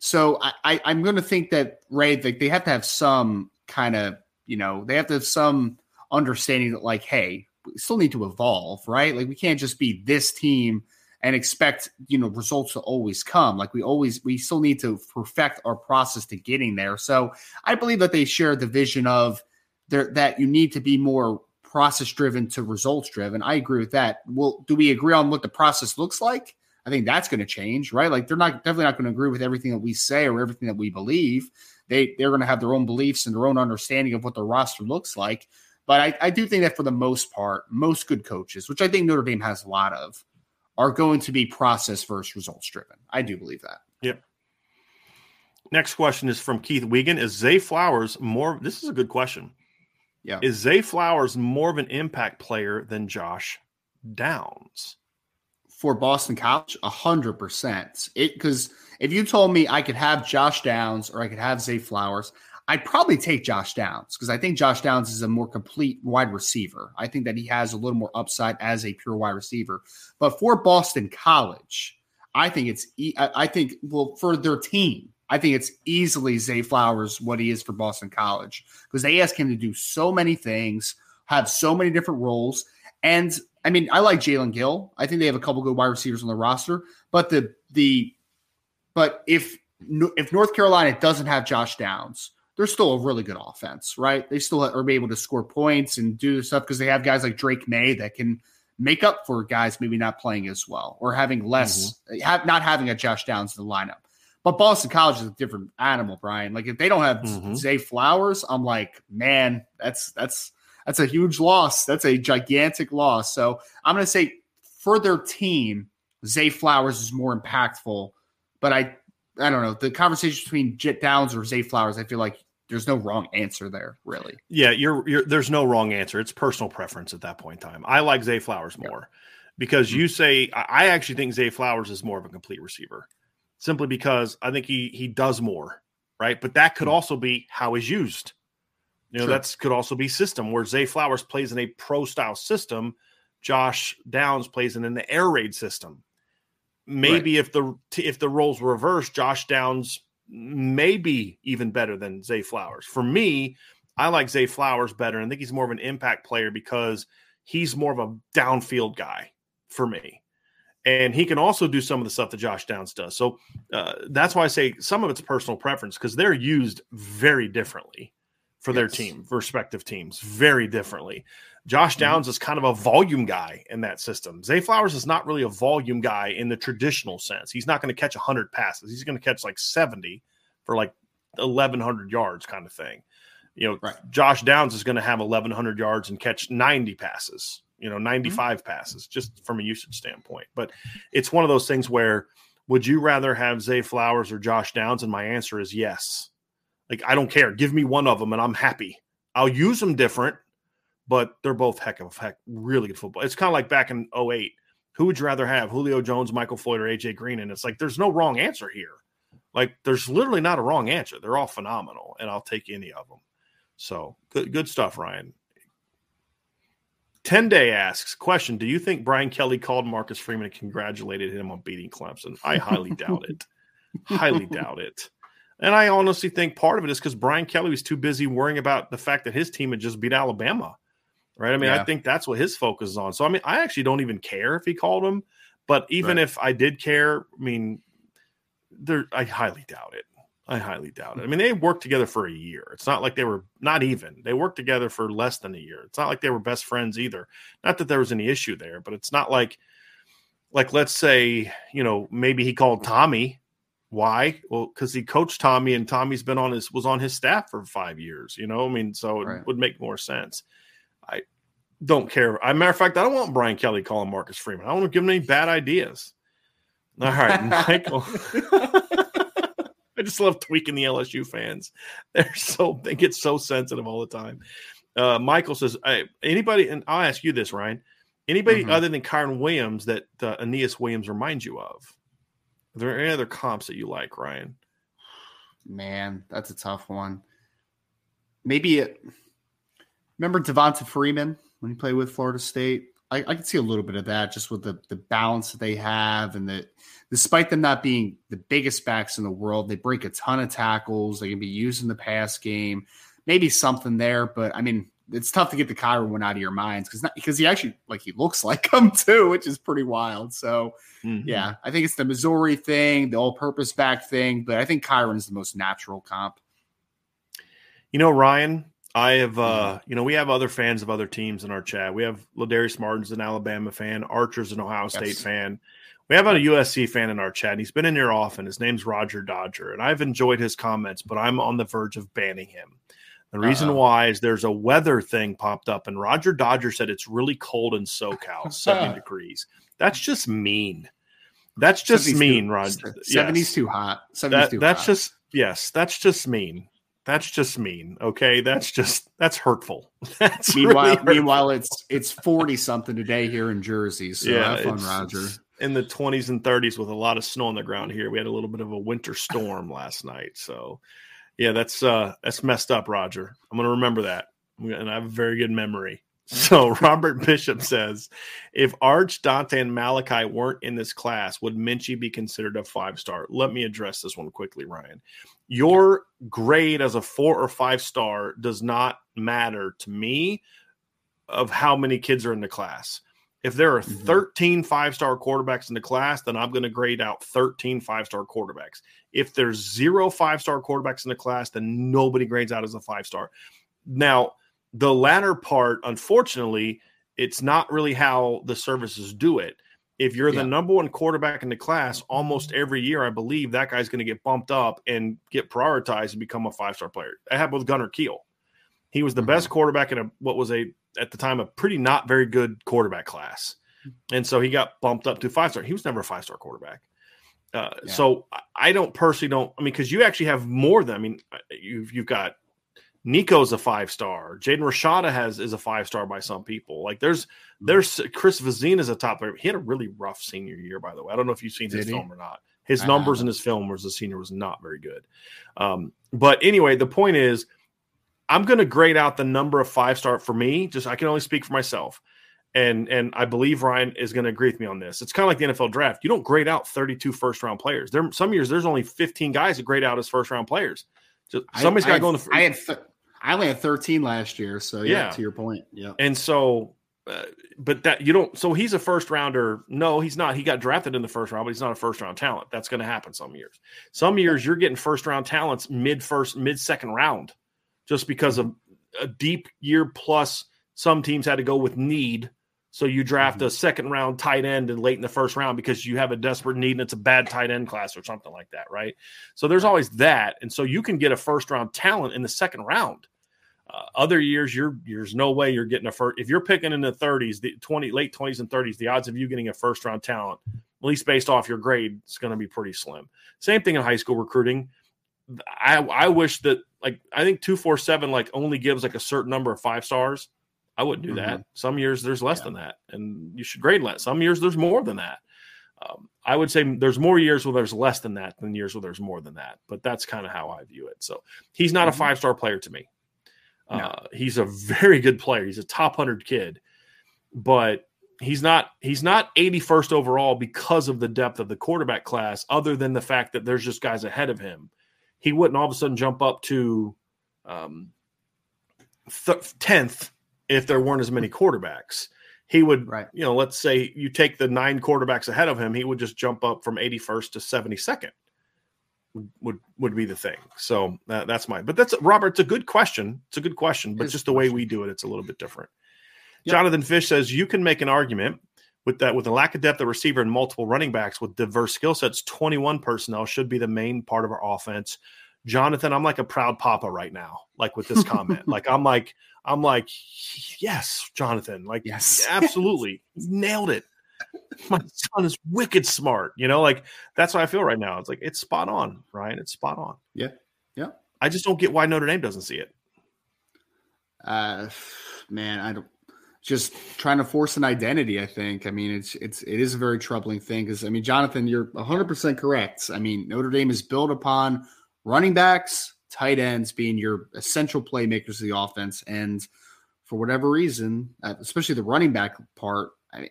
So I, I, I'm going to think that Ray, like they have to have some kind of, you know, they have to have some understanding that, like, hey, we still need to evolve, right? Like we can't just be this team and expect you know results to always come. Like we always we still need to perfect our process to getting there. So i believe that they share the vision of there that you need to be more process driven to results driven i agree with that. Well do we agree on what the process looks like i think that's going to change right like they're not definitely not going to agree with everything that we say or everything that we believe they they're going to have their own beliefs and their own understanding of what the roster looks like but I, I do think that for the most part most good coaches which i think notre dame has a lot of are going to be process versus results driven. I do believe that. Yep. Next question is from Keith Wiegand. Is Zay Flowers more? This is a good question. Yeah. Is Zay Flowers more of an impact player than Josh Downs? For Boston College, a hundred percent. It because if you told me I could have Josh Downs or I could have Zay Flowers, I'd probably take Josh Downs because I think Josh Downs is a more complete wide receiver. I think that he has a little more upside as a pure wide receiver. But for Boston College, I think it's I think well for their team, I think it's easily Zay Flowers what he is for Boston College because they ask him to do so many things, have so many different roles. And I mean, I like Jaelen Gill. I think they have a couple good wide receivers on the roster, but the the but if if North Carolina doesn't have Josh Downs, they're still a really good offense, right? They still are able to score points and do stuff because they have guys like Drake Maye that can make up for guys maybe not playing as well or having less, mm-hmm. have, not having a Josh Downs in the lineup. But Boston College is a different animal, Brian. Like if they don't have mm-hmm. Zay Flowers, I'm like, man, that's that's that's a huge loss. That's a gigantic loss. So I'm going to say for their team, Zay Flowers is more impactful. But I, I don't know the conversation between Jet Downs or Zay Flowers. I feel like there's no wrong answer there, really. Yeah, you're, you're there's no wrong answer. It's personal preference at that point in time. I like Zay Flowers more yeah. because mm-hmm. you say I actually think Zay Flowers is more of a complete receiver simply because I think he he does more, right? But that could hmm. also be how he's used. You know, sure. that's could also be system where Zay Flowers plays in a pro style system, Josh Downs plays in an air raid system. Maybe right. if the if the roles were reversed, Josh Downs may be even better than Zay Flowers. For me, I like Zay Flowers better. And I think he's more of an impact player because he's more of a downfield guy for me and he can also do some of the stuff that Josh Downs does. So uh, that's why I say some of it's personal preference because they're used very differently for yes. their team, respective teams, very differently. Josh mm-hmm. Downs mm-hmm. is kind of a volume guy in that system. Zay Flowers is not really a volume guy in the traditional sense. He's not going to catch 100 passes. He's going to catch like 70 for like 1,100 yards kind of thing. You know, right. Josh Downs is going to have 1,100 yards and catch 90 passes you know, mm-hmm. 95 mm-hmm. passes just from a usage standpoint. But it's one of those things where would you rather have Zay Flowers or Josh Downs? And my answer is yes. Like, I don't care. Give me one of them and I'm happy. I'll use them different, but they're both heck of a heck, really good football. It's kind of like back in 08. Who would you rather have, Julio Jones, Michael Floyd, or AJ Green? And it's like, there's no wrong answer here. Like, there's literally not a wrong answer. They're all phenomenal, and I'll take any of them. So good, good stuff, Ryan. 10 Day asks, question Do you think Brian Kelly called Marcus Freeman and congratulated him on beating Clemson? I highly doubt it. highly doubt it. And I honestly think part of it is because Brian Kelly was too busy worrying about the fact that his team had just beat Alabama. Right. I mean, yeah. I think that's what his focus is on. So, I mean, I actually don't even care if he called him. But even right. if I did care, I mean, there, I highly doubt it. I highly doubt it. I mean, they worked together for a year. It's not like they were not even. They worked together for less than a year. It's not like they were best friends either. Not that there was any issue there, but it's not like like let's say, you know, maybe he called Tommy. Why? Well, because he coached Tommy and Tommy's been on his was on his staff for five years, you know. I mean, so right. it would make more sense. I don't care. A matter of fact, I don't want Brian Kelly calling Marcus Freeman. I don't want to give him any bad ideas. All right, Michael. I just love tweaking the LSU fans. They're so they get so sensitive all the time. Uh, Michael says, hey, anybody, and I'll ask you this, Ryan. Anybody mm-hmm. other than Kyren Williams that uh, Aneyas Williams reminds you of? Are there any other comps that you like, Ryan? Man, that's a tough one. Maybe it. Remember Devonta Freeman when he played with Florida State? I, I can see a little bit of that just with the the balance that they have and that despite them not being the biggest backs in the world, they break a ton of tackles. They can be used in the pass game. Maybe something there, but I mean, it's tough to get the Kyren one out of your minds because because he actually like he looks like him too, which is pretty wild. So mm-hmm. yeah, I think it's the Missouri thing, the all-purpose back thing, but I think Kyren is the most natural comp. You know, Ryan, I have, uh, you know, we have other fans of other teams in our chat. We have Ladarius Martin's an Alabama fan, Archer's an Ohio State yes. fan. We have a USC fan in our chat. And He's been in here often. His name's Roger Dodger, and I've enjoyed his comments, but I'm on the verge of banning him. The reason uh why is there's a weather thing popped up, and Roger Dodger said it's really cold in SoCal, 70 degrees. That's just mean. That's just mean, too, Roger. 70's yes. too hot. 70's that, too that's hot. just yes, that's just mean. That's just mean. Okay, that's just that's hurtful. That's meanwhile, really hurtful. meanwhile, it's it's forty something today here in Jersey. So yeah, have fun, Roger. In the twenties and thirties with a lot of snow on the ground here. We had a little bit of a winter storm last night. So yeah, that's uh that's messed up, Roger. I'm gonna remember that, and I have a very good memory. So Robert Bishop says, if Arch, Dante, and Malachi weren't in this class, would Minchey be considered a five star? Let me address this one quickly, Ryan. Your grade as a four or five star does not matter to me of how many kids are in the class. If there are Mhm. 13 five star quarterbacks in the class, then I'm going to grade out 13 five star quarterbacks. If there's zero five star quarterbacks in the class, then nobody grades out as a five star. Now, the latter part, unfortunately, it's not really how the services do it. If you're Yeah. the number one quarterback in the class, almost every year, I believe that guy's going to get bumped up and get prioritized and become a five star player. I happened with Gunner Kiel. He was the Mhm. best quarterback in a what was a at the time a pretty not very good quarterback class, and so he got bumped up to five star. He was never a five star quarterback. Uh, Yeah. So I- don't personally don't. I mean, because you actually have more than. I mean, uh, you've you've got Nico's a five star. Jaden Rashada has is a five star by some people. Like there's Mm-hmm. there's Chris Vizzina is a top player. He had a really rough senior year, by the way. I don't know if you've seen his he? film or not. His I numbers in his film as a senior was not very good. Um, but anyway, the point is, I'm going to grade out the number of five star for me. Just I can only speak for myself, and and I believe Ryan is going to agree with me on this. It's kind of like the NFL draft. You don't grade out 32 first round players. There some years there's only 15 guys that grade out as first round players. Somebody's got to go in the. fir- I had th- I only had 13 last year, so yeah, Yeah. to your point. Yeah. And so, uh, but that you don't. So he's a first rounder. No, he's not. He got drafted in the first round, but he's not a first round talent. That's going to happen some years. Some years you're getting first round talents mid first, mid second round, just because of a deep year plus. Some teams had to go with need. So you draft a second round tight end and late in the first round because you have a desperate need and it's a bad tight end class or something like that, right? So there's always that, and so you can get a first round talent in the second round. Uh, other years, you're there's no way you're getting a first. If you're picking in the 30s, the 20 late 20s and 30s, the odds of you getting a first round talent, at least based off your grade, is going to be pretty slim. Same thing in high school recruiting. I I wish that like I think two four seven like only gives like a certain number of five stars. I wouldn't do that. Some years there's less Yeah. than that, and you should grade less. Some years there's more than that. Um, I would say there's more years where there's less than that than years where there's more than that. But that's kind of how I view it. So he's not Mhm. a five star player to me. No. Uh, he's a very good player. He's a top hundred kid, but he's not he's not 81st overall because of the depth of the quarterback class. Other than the fact that there's just guys ahead of him, he wouldn't all of a sudden jump up to um, th- 10th if there weren't as many quarterbacks. He would, Right. you know, let's say you take the nine quarterbacks ahead of him, he would just jump up from 81st to 72nd. Would would, would be the thing. So uh, that's my. But that's Robert. It's a good question. It's a good question. But It's just the way we do it, it's a little bit different. Yep. Jonathan Fish says you can make an argument with that with the lack of depth at receiver and multiple running backs with diverse skill sets. Twenty one personnel should be the main part of our offense. Jonathan, I'm like a proud papa right now. Like with this comment, like I'm like I'm like yes, Jonathan. Like Yes. absolutely nailed it. My son is wicked smart. You know, like that's how I feel right now. It's like it's spot on, Ryan. It's spot on. Yeah. Yeah. I just don't get why Notre Dame doesn't see it. Uh, man, I don't. Just trying to force an identity. I think. I mean, it's it's it is a very troubling thing because I mean, Jonathan, you're 100 percent correct. I mean, Notre Dame is built upon running backs, tight ends being your essential playmakers of the offense, and for whatever reason, uh, especially the running back part, I mean.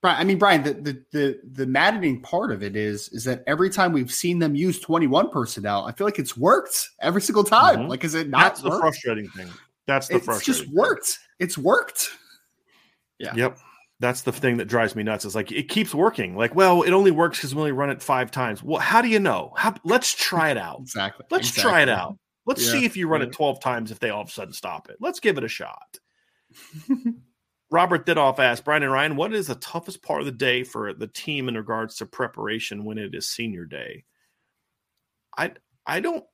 Brian, I mean, Brian, the, the the the maddening part of it is is that every time we've seen them use 21 personnel, I feel like it's worked every single time. Mhm. Like, is it not That's the frustrating thing. That's the it's just worked. It's worked. Yeah. Yep. That's the thing that drives me nuts. It's like it keeps working. Like, well, it only works because we only run it five times. Well, how do you know? How, let's try it out. Exactly. Let's try it out. Let's Yeah. see if you run it 12 times if they all of a sudden stop it. Let's give it a shot. Robert Didoff asked Brian and Ryan, what is the toughest part of the day for the team in regards to preparation when it is senior day? I I don't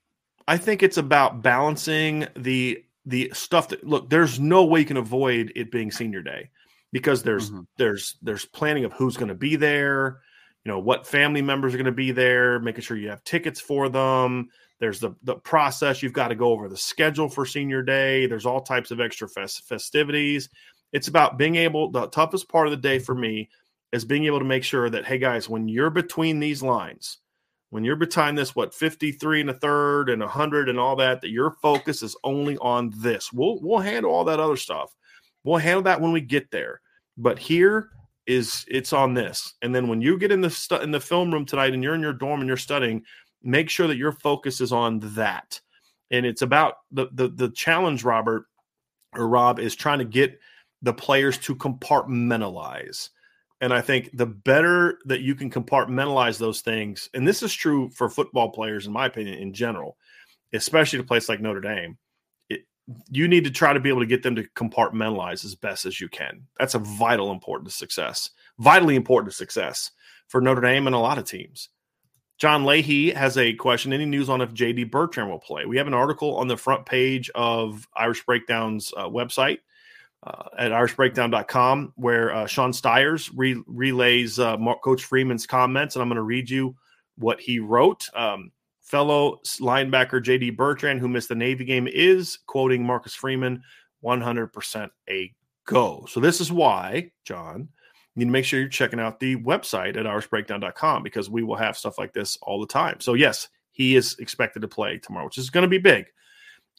I think it's about balancing the the stuff that look, there's no way you can avoid it being senior day because there's Mhm. there's there's planning of who's going to be there, you know, what family members are going to be there, making sure you have tickets for them. There's the the process you've got to go over the schedule for senior day. There's all types of extra fest, festivities. It's about being able the toughest part of the day for me is being able to make sure that hey guys, when you're between these lines, when you're behind this what 53 and a third and 100 and all that that your focus is only on this. We'll we'll handle all that other stuff. We'll handle that when we get there. But here is it's on this. And then when you get in the stu- in the film room tonight and you're in your dorm and you're studying, make sure that your focus is on that. And it's about the the the challenge, Robert or Rob, is trying to get the players to compartmentalize. And I think the better that you can compartmentalize those things, and this is true for football players, in my opinion, in general, especially to place like Notre Dame, it, you need to try to be able to get them to compartmentalize as best as you can. That's a vital important to success, vitally important to success for Notre Dame and a lot of teams. John Leahy has a question. Any news on if JD Bertrand will play? We have an article on the front page of Irish Breakdown's uh, website uh, at irishbreakdown.com where uh, Sean Stires re- relays uh, Coach Freeman's comments, and I'm going to read you what he wrote. Um, fellow linebacker JD Bertrand, who missed the Navy game, is quoting Marcus Freeman 100% a go. So, this is why, John, you need to make sure you're checking out the website at irishbreakdown.com because we will have stuff like this all the time. So, yes, he is expected to play tomorrow, which is going to be big.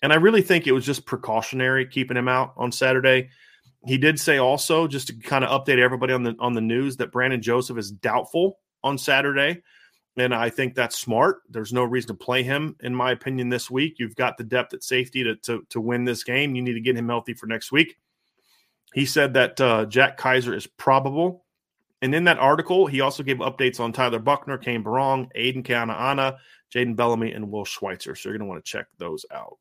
And I really think it was just precautionary keeping him out on Saturday. He did say also, just to kind of update everybody on the on the news, that Brandon Joseph is doubtful on Saturday. And I think that's smart. There's no reason to play him, in my opinion, this week. You've got the depth at safety to, to, to win this game. You need to get him healthy for next week. He said that uh, Jack Kaiser is probable. And in that article, he also gave updates on Tyler Buchner, Cane Berrong, Aidan Keanaaina, Jaden Bellamy, and Will Schweitzer. So you're going to want to check those out.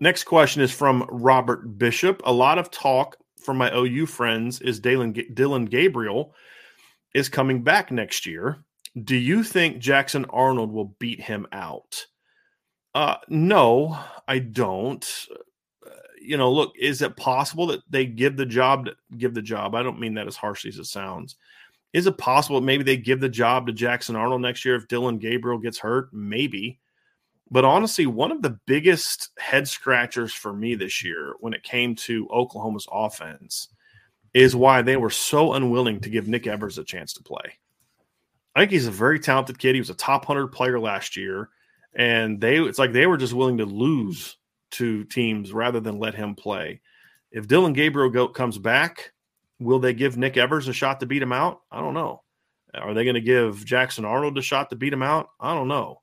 Next question is from Robert Bishop. A lot of talk from my OU friends is Dylan, Dillon Gabriel is coming back next year. Do you think Jackson Arnold will beat him out? Uh, no, I don't. Uh, you know, look, is it possible that they give the job to, give the job? I don't mean that as harshly as it sounds. Is it possible maybe they give the job to Jackson Arnold next year if Dillon Gabriel gets hurt? Maybe. But honestly, one of the biggest head scratchers for me this year when it came to Oklahoma's offense is why they were so unwilling to give Nick Evers a chance to play. I think he's a very talented kid. He was a top 100 player last year. And they it's like they were just willing to lose to teams rather than let him play. If Dillon Gabriel Goat comes back, will they give Nick Evers a shot to beat him out? I don't know. Are they going to give Jackson Arnold a shot to beat him out? I don't know.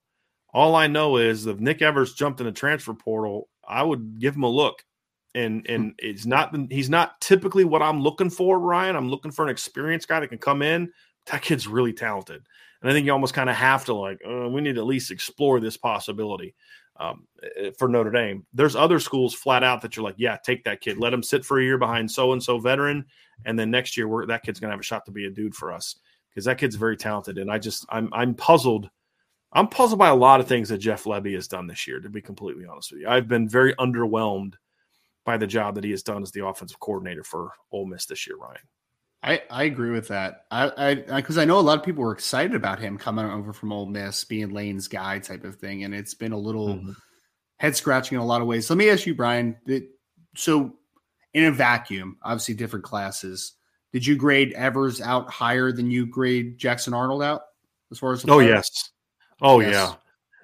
All I know is if Nick Evers jumped in the transfer portal, I would give him a look. And hmm. and it's not he's not typically what I'm looking for, Ryan. I'm looking for an experienced guy that can come in. That kid's really talented, and I think you almost kind of have to like uh, we need to at least explore this possibility um, eh, for Notre Dame. There's other schools flat out that you're like, yeah, take that kid, let him sit for a year behind so and so veteran, and then next year that kid's gonna have a shot to be a dude for us because that kid's very talented. And I just I'm I'm puzzled I'm puzzled by a lot of things that Jeff Lebby has done this year, to be completely honest with you. I've been very underwhelmed by the job that he has done as the offensive coordinator for Ole Miss this year, Ryan. I, I agree with that. I because I, I, know a lot of people were excited about him coming over from Ole Miss, being Lane's guy type of thing, and it's been a little mm-hmm. head scratching in a lot of ways. So let me ask you, Brian. That, so in a vacuum, obviously different classes. Did you grade Evers out higher than you grade Jackson Arnold out as far as? oh yes, Oh yes. yeah.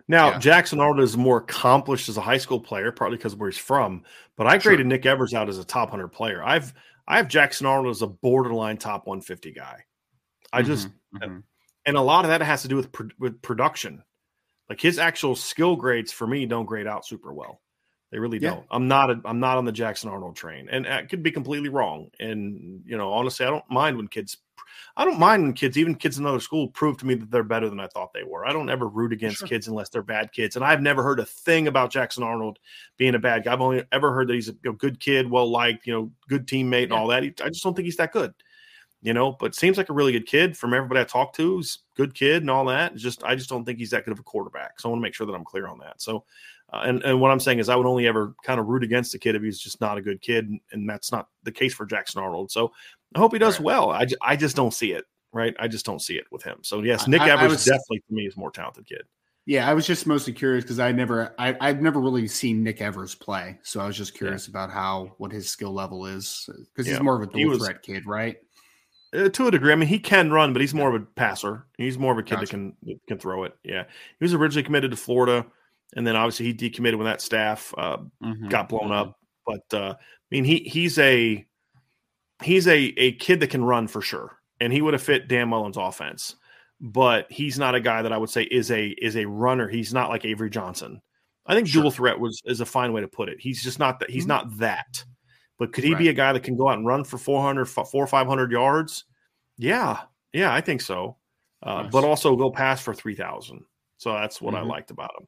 Now yeah. Jackson Arnold is more accomplished as a high school player, partly because of where he's from. But I graded sure. Nick Evers out as a top hundred player. I've I have Jackson Arnold as a borderline top one fifty guy. I mm-hmm, just mm-hmm. and a lot of that has to do with with production. Like his actual skill grades for me don't grade out super well. They really yeah. don't. I'm not a, I'm not on the Jackson Arnold train, and I could be completely wrong. And you know, honestly, I don't mind when kids I don't mind when kids, even kids in another school, prove to me that they're better than I thought they were. I don't ever root against sure. kids unless they're bad kids. And I've never heard a thing about Jackson Arnold being a bad guy. I've only ever heard that he's a good kid, well liked, you know, good teammate and yeah. all that. I just don't think he's that good, you know. But seems like a really good kid from everybody I talked to. He's good kid and all that. It's just I just don't think he's that good of a quarterback. So I want to make sure that I'm clear on that. So. Uh, and, and what I'm saying is, I would only ever kind of root against a kid if he's just not a good kid, and, and that's not the case for Jackson Arnold. So I hope he does right. well. I, I just don't see it right? I just don't see it with him. So yes, Nick I, Evers I was, definitely for me is more talented kid. Yeah, I was just mostly curious because I never, I, I've never really seen Nick Evers play, so I was just curious yeah. about how what his skill level is because he's yeah. more of a dual was, threat kid, right? Uh, to a degree, I mean, he can run, but he's more of a passer. He's more of a kid gotcha. that can that can throw it. Yeah, he was originally committed to Florida, and then obviously he decommitted when that staff uh, mm-hmm. got blown mm-hmm. up But uh, I mean, he he's a he's a a kid that can run for sure, and he would have fit Dan Mullen's offense. But he's not a guy that I would say is a is a runner. He's not like Avery Johnson. I think sure. dual threat was is a fine way to put it. He's just not that. He's mm-hmm. not that. But could he right. be a guy that can go out and run for 400, 400 500 yards? Yeah. Yeah, I think so. Uh, nice. But also go pass for 3,000. So that's what mm-hmm. I liked about him.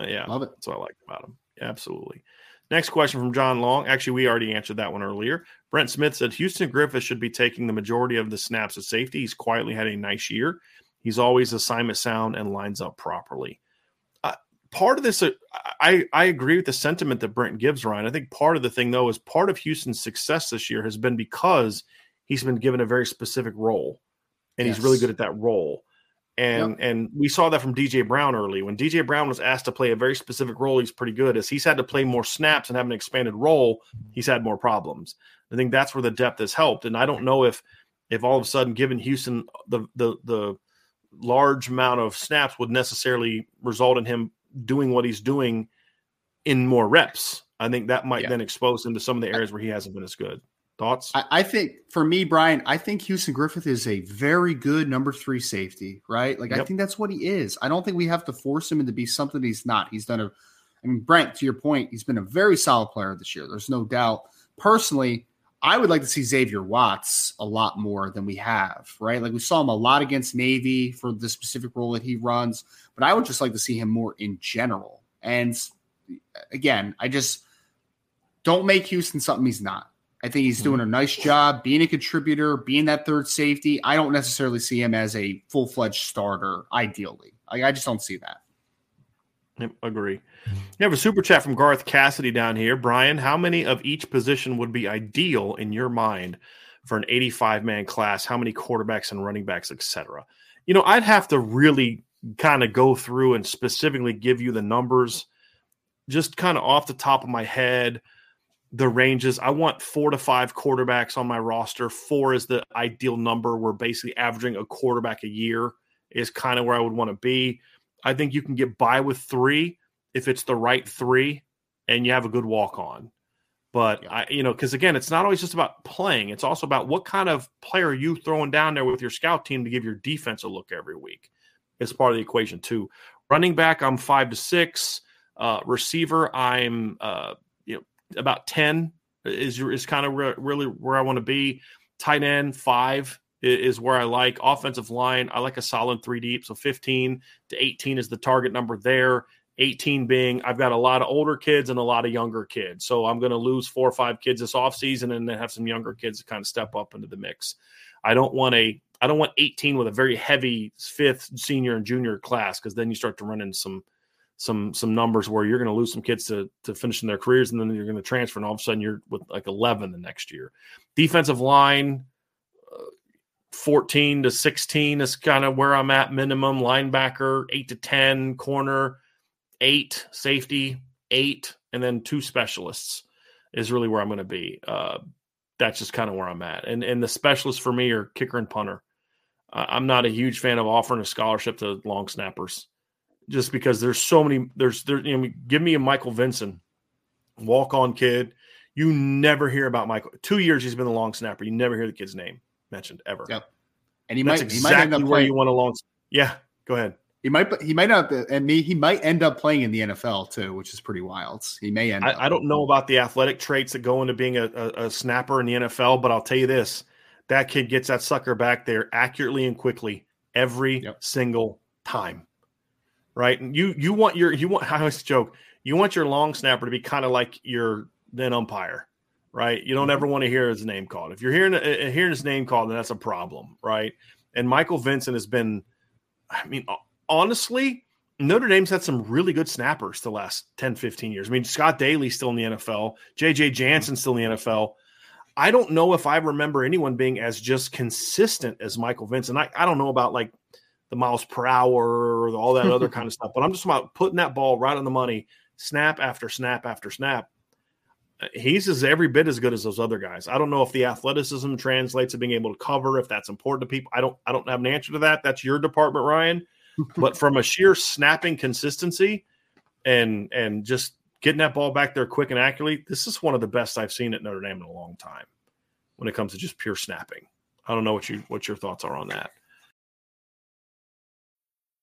Uh, yeah. Love it. That's what I liked about him. Yeah, absolutely. Next question from John Long. Actually, we already answered that one earlier. Brent Smith said Houston Griffith should be taking the majority of the snaps at safety. He's quietly had a nice year. He's always assignment sound and lines up properly part of this, uh, I, I agree with the sentiment that Brent gives, Ryan. I think part of the thing, though, is part of Houston's success this year has been because he's been given a very specific role and yes. he's really good at that role. And yep. and we saw that from DJ Brown early. When DJ Brown was asked to play a very specific role, he's pretty good. As he's had to play more snaps and have an expanded role, he's had more problems. I think that's where the depth has helped. And I don't know if if all of a sudden given Houston the the the large amount of snaps would necessarily result in him doing what he's doing in more reps. I think that might yeah. then expose him to some of the areas where he hasn't been as good. Thoughts? I, I, think for me, Brian, I think Houston Griffith is a very good number three safety, right? Like yep. I think that's what he is. I don't think we have to force him into be something he's not. He's done a I mean, Brent, to your point, he's been a very solid player this year. There's no doubt. Personally, I would like to see Xavier Watts a lot more than we have, right? Like we saw him a lot against Navy for the specific role that he runs, but I would just like to see him more in general. And again, I just don't make Houston something he's not. I think he's hmm. doing a nice job being a contributor, being that third safety. I don't necessarily see him as a full fledged starter, ideally. I, I just don't see that. Yep, agree. You have a super chat from Garth Cassidy down here. Brian, how many of each position would be ideal in your mind for an 85 man class? How many quarterbacks and running backs, etc.? You know, I'd have to really kind of go through and specifically give you the numbers just kind of off the top of my head the ranges. I want four to five quarterbacks on my roster. Four is the ideal number. We're basically averaging a quarterback a year, is kind of where I would want to be. I think you can get by with three if it's the right three and you have a good walk on. But I, you know, because again, it's not always just about playing. It's also about what kind of player are you throwing down there with your scout team to give your defense a look every week. It's part of the equation too. Running back, I'm five to six. Uh, receiver, I'm uh, you know about ten is is kind of re- really where I want to be. Tight end five is where I like. Offensive line, I like a solid three deep. So 15 to 18 is the target number there. 18 being I've got a lot of older kids and a lot of younger kids. So I'm going to lose four or five kids this offseason and then have some younger kids to kind of step up into the mix. I don't want a I don't want 18 with a very heavy fifth senior and junior class because then you start to run into some some some numbers where you're going to lose some kids to to finishing their careers and then you're going to transfer and all of a sudden you're with like 11 the next year. Defensive line 14 to 16 is kind of where I'm at minimum linebacker, 8 to 10 corner, 8 safety, 8 and then two specialists is really where I'm going to be. Uh, that's just kind of where I'm at. And and the specialists for me are kicker and punter. Uh, I'm not a huge fan of offering a scholarship to long snappers just because there's so many there's there you know give me a Michael Vinson walk on kid. You never hear about Michael. 2 years he's been the long snapper. You never hear the kid's name mentioned ever. Yep. And he That's might exactly he might end up where playing. you want to launch. Yeah, go ahead. He might he might not and me he might end up playing in the NFL too, which is pretty wild. He may end. I, I don't know about the athletic traits that go into being a, a, a snapper in the NFL, but I'll tell you this: that kid gets that sucker back there accurately and quickly every yep. single time. Right? And you you want your you want I always joke you want your long snapper to be kind of like your then umpire right? You don't mm-hmm. ever want to hear his name called. If you're hearing uh, uh, hearing his name called, then that's a problem, right? And Michael Vinson has been, I mean, honestly, Notre Dame's had some really good snappers the last 10, 15 years. I mean, Scott Daly's still in the NFL, JJ Jansen's still in the NFL. I don't know if I remember anyone being as just consistent as Michael Vincent. I, I don't know about like the miles per hour or all that other kind of stuff, but I'm just about putting that ball right on the money, snap after snap after snap he's as every bit as good as those other guys. I don't know if the athleticism translates to being able to cover, if that's important to people. I don't I don't have an answer to that. That's your department, Ryan. but from a sheer snapping consistency and and just getting that ball back there quick and accurately. This is one of the best I've seen at Notre Dame in a long time when it comes to just pure snapping. I don't know what you what your thoughts are on that.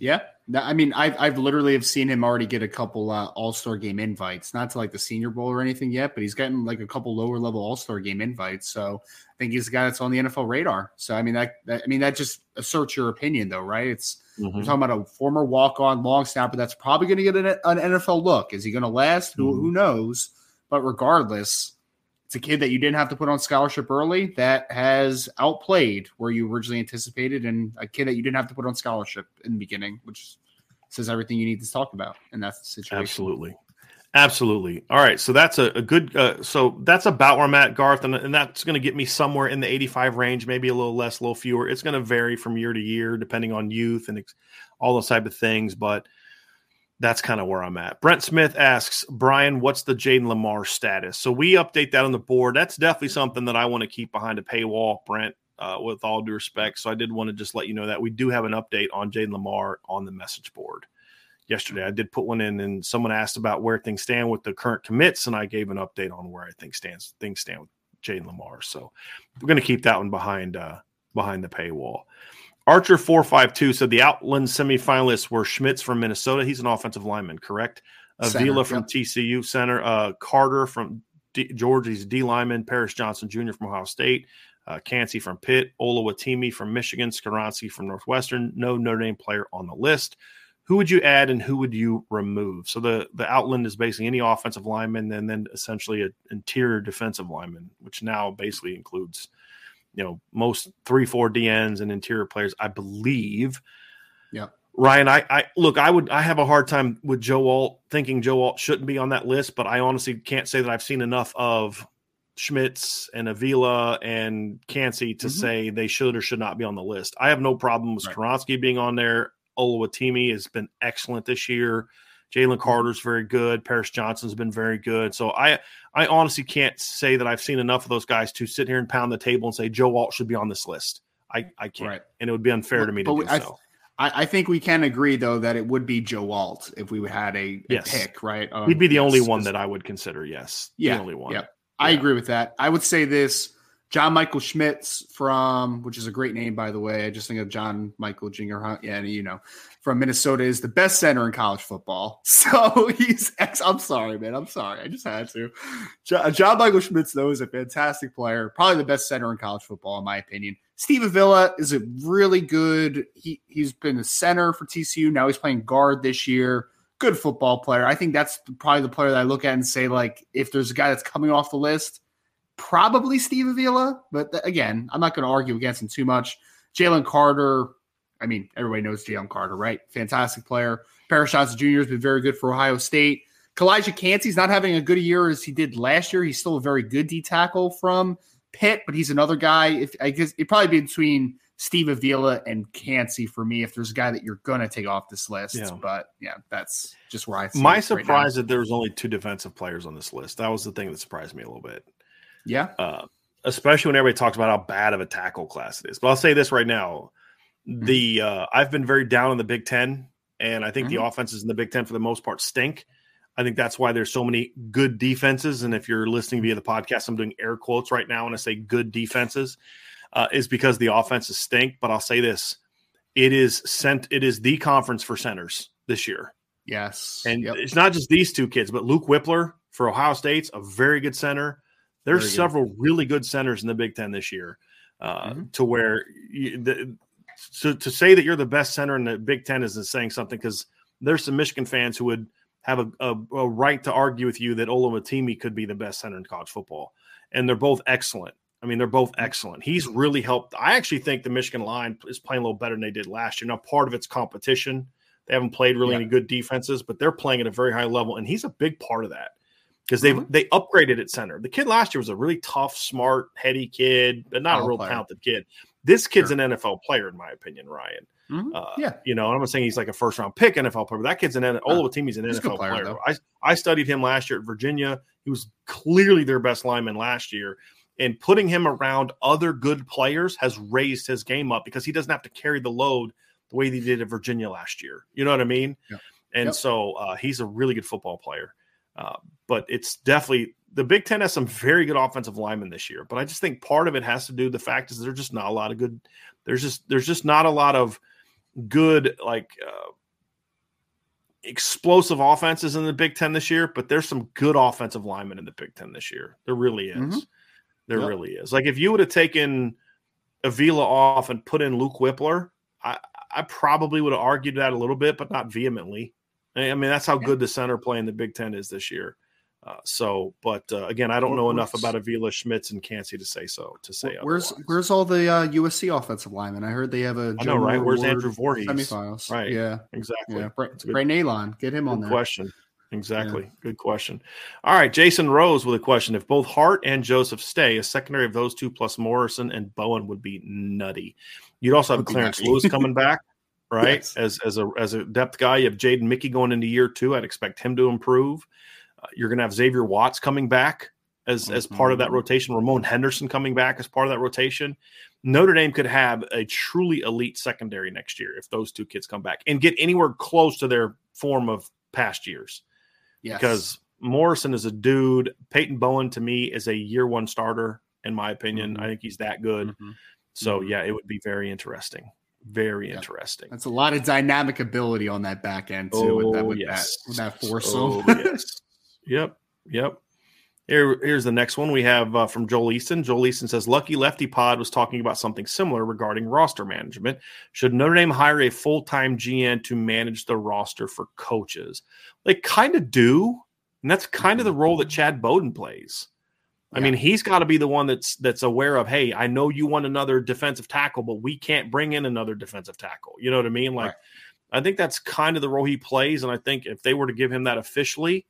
Yeah, I mean, I've I've literally have seen him already get a couple uh, All Star game invites, not to like the Senior Bowl or anything yet, but he's gotten like a couple lower level All Star game invites. So I think he's a guy that's on the NFL radar. So I mean that, that I mean that just asserts your opinion, though, right? It's mm-hmm. we're talking about a former walk on long snapper that's probably going to get an, an, NFL look. Is he going to last? Mm-hmm. Who who knows? But regardless, it's a kid that you didn't have to put on scholarship early that has outplayed where you originally anticipated, and a kid that you didn't have to put on scholarship in the beginning, which says everything you need to talk about. That's the situation. Absolutely. Absolutely. All right. So that's a, a good, uh, so that's about where I'm at, Garth. And, and that's going to get me somewhere in the 85 range, maybe a little less, a little fewer. It's going to vary from year to year, depending on youth and ex- all those type of things. But that's kind of where I'm at. Brent Smith asks, Brian, what's the Jayden Lamar status? So we update that on the board. That's definitely something that I want to keep behind a paywall, Brent, uh, with all due respect. So I did want to just let you know that we do have an update on Jayden Lamar on the message board. Yesterday, I did put one in, and someone asked about where things stand with the current commits, and I gave an update on where I think stands things stand with Jayden Lamar. So we're going to keep that one behind uh, behind the paywall. Archer four five two said the Outland semifinalists were Schmitz from Minnesota. He's an offensive lineman, correct? Avila from yep. TCU center, uh, Carter from D- Georgie's D lineman, Paris Johnson Jr. from Ohio State, uh, Kancey from Pitt, Oluwatimi from Michigan, Skoronski from Northwestern. No Notre Dame player on the list. Who would you add and who would you remove? So the the Outland is basically any offensive lineman and then essentially an interior defensive lineman, which now basically includes you know most three four DNs and interior players, I believe. Yeah. Ryan, I, I look, I would, I have a hard time with Joe Alt thinking Joe Alt shouldn't be on that list, but I honestly can't say that I've seen enough of Schmitz and Avila and Kancey to mm-hmm. say they should or should not be on the list. I have no problem with right. being on there. Oluwatimi has been excellent this year. Jalen Carter's very good. Paris Johnson's been very good. So I I honestly can't say that I've seen enough of those guys to sit here and pound the table and say Joe Alt should be on this list. I, I can't. Right. And it would be unfair but, to me to do I, so. I, I, think we can agree though that it would be Joe Alt if we had a, a yes. pick, right? Um, He'd be the yes, only one that I would consider, yes. Yeah. The only one. Yeah. I agree with that. I would say this John Michael Schmitz from, which is a great name, by the way. I just think of John Michael Jinger. Yeah, you know, from Minnesota is the best center in college football. So he's ex. I'm sorry, man. I'm sorry. I just had to. John, John Michael Schmitz, though, is a fantastic player. Probably the best center in college football, in my opinion. Steve Avila is a really good. He he's been a center for TCU. Now he's playing guard this year. Good football player. I think that's probably the player that I look at and say, like, if there's a guy that's coming off the list probably Steve Avila, but th- again, I'm not going to argue against him too much. Jalen Carter, I mean, everybody knows Jalen Carter, right? Fantastic player. Paris Johnson Jr. has been very good for Ohio State. Calijah Kancey's not having a good year as he did last year. He's still a very good D tackle from Pitt, but he's another guy. If I guess it'd probably be between Steve Avila and Kancey for me if there's a guy that you're gonna take off this list. Yeah. But yeah, that's just where I. My surprise right that there was only two defensive players on this list. That was the thing that surprised me a little bit. Yeah. Uh, especially when everybody talks about how bad of a tackle class it is. But I'll say this right now: mm-hmm. the uh, I've been very down in the Big Ten, and I think mm-hmm. the offenses in the Big Ten for the most part stink. I think that's why there's so many good defenses. And if you're listening via the podcast, I'm doing air quotes right now when I say good defenses, uh, is because the offenses stink. But I'll say this: it is sent. It is the conference for centers this year. Yes. And Yep. it's not just these two kids, but Luke Wypler for Ohio State's a very good center. There's Very good. several really good centers in the Big Ten this year, uh, Mhm. to where you, the, to, to say that you're the best center in the Big Ten isn't saying something because there's some Michigan fans who would have a, a, a right to argue with you that Oluwatimi could be the best center in college football, and they're both excellent. I mean, they're both excellent. He's really helped. I actually think the Michigan line is playing a little better than they did last year. Now, part of it's competition. They haven't played really Yeah. any good defenses, but they're playing at a very high level, and he's a big part of that because they Mhm. they upgraded at center. The kid last year was a really tough, smart, heady kid, but not a real player. talented kid. This kid's Sure. an NFL player, in my opinion, Ryan. Mhm. Uh, Yeah. you know, I'm not saying he's like a first round pick NFL player, but that kid's an N- Oluwatimi's an he's a good NFL player, player. I I studied him last year at Virginia. He was clearly their best lineman last year. And putting him around other good players has raised his game up because he doesn't have to carry the load the way he did at Virginia last year. You know what I mean? And Yep. so uh, he's a really good football player. Uh, but it's definitely the Big Ten has some very good offensive linemen this year. But I just think part of it has to do the fact is there's just not a lot of good. There's just there's just not a lot of good like uh, explosive offenses in the Big Ten this year. But there's some good offensive linemen in the Big Ten this year. There really is. Mhm. There Yep. really is. Like if you would have taken Avila off and put in Luke Wypler, I I probably would have argued that a little bit, but not vehemently. I mean, that's how Yeah. good the center play in the Big Ten is this year. Uh, so, but uh, again, I don't know enough about Avila, Schmitz, and Kancey to say so. To say Where's otherwise. where's all the uh, USC offensive linemen? I heard they have a I know, right? Where's Andrew Voorhees? semifinals. Right. Yeah. exactly? Yeah. Bra- That's a good- Brett Neilon, get him on there. question. Exactly. Good question. All right. Jason Rose with a question. If both Hart and Joseph stay, a secondary of those two plus Morrison and Bowen would be nutty. You'd also have Clarence. Lewis coming back, right? Yes. As as a as a depth guy. You have Jaden Mickey going into year two. I'd expect him to improve. Uh, you're going to have Xavier Watts coming back as as part of that Mhm. rotation. Ramon Henderson coming back as part of that rotation. Notre Dame could have a truly elite secondary next year if those two kids come back and get anywhere close to their form of past years Yes. because Morrison is a dude. Peyton Bowen to me is a year one starter, in my opinion. Mhm. I think he's that good. Mhm. So Mhm. yeah, it would be very interesting. Very Yeah. interesting. that's a lot of dynamic ability on that back end too. with that, with that, with that foursome. Oh, yes. Yep. Yep. Here, here's the next one we have uh, from Joel Easton. Joel Easton says, Lucky Lefty Pod was talking about something similar regarding roster management. Should Notre Dame hire a full time GM to manage the roster for coaches? They kind of do. And that's kind of the role that Chad Bowden plays. I Yeah. mean, he's got to be the one that's that's aware of, hey, I know you want another defensive tackle, but we can't bring in another defensive tackle. You know what I mean? Like, Right. I think that's kind of the role he plays. And I think if they were to give him that officially,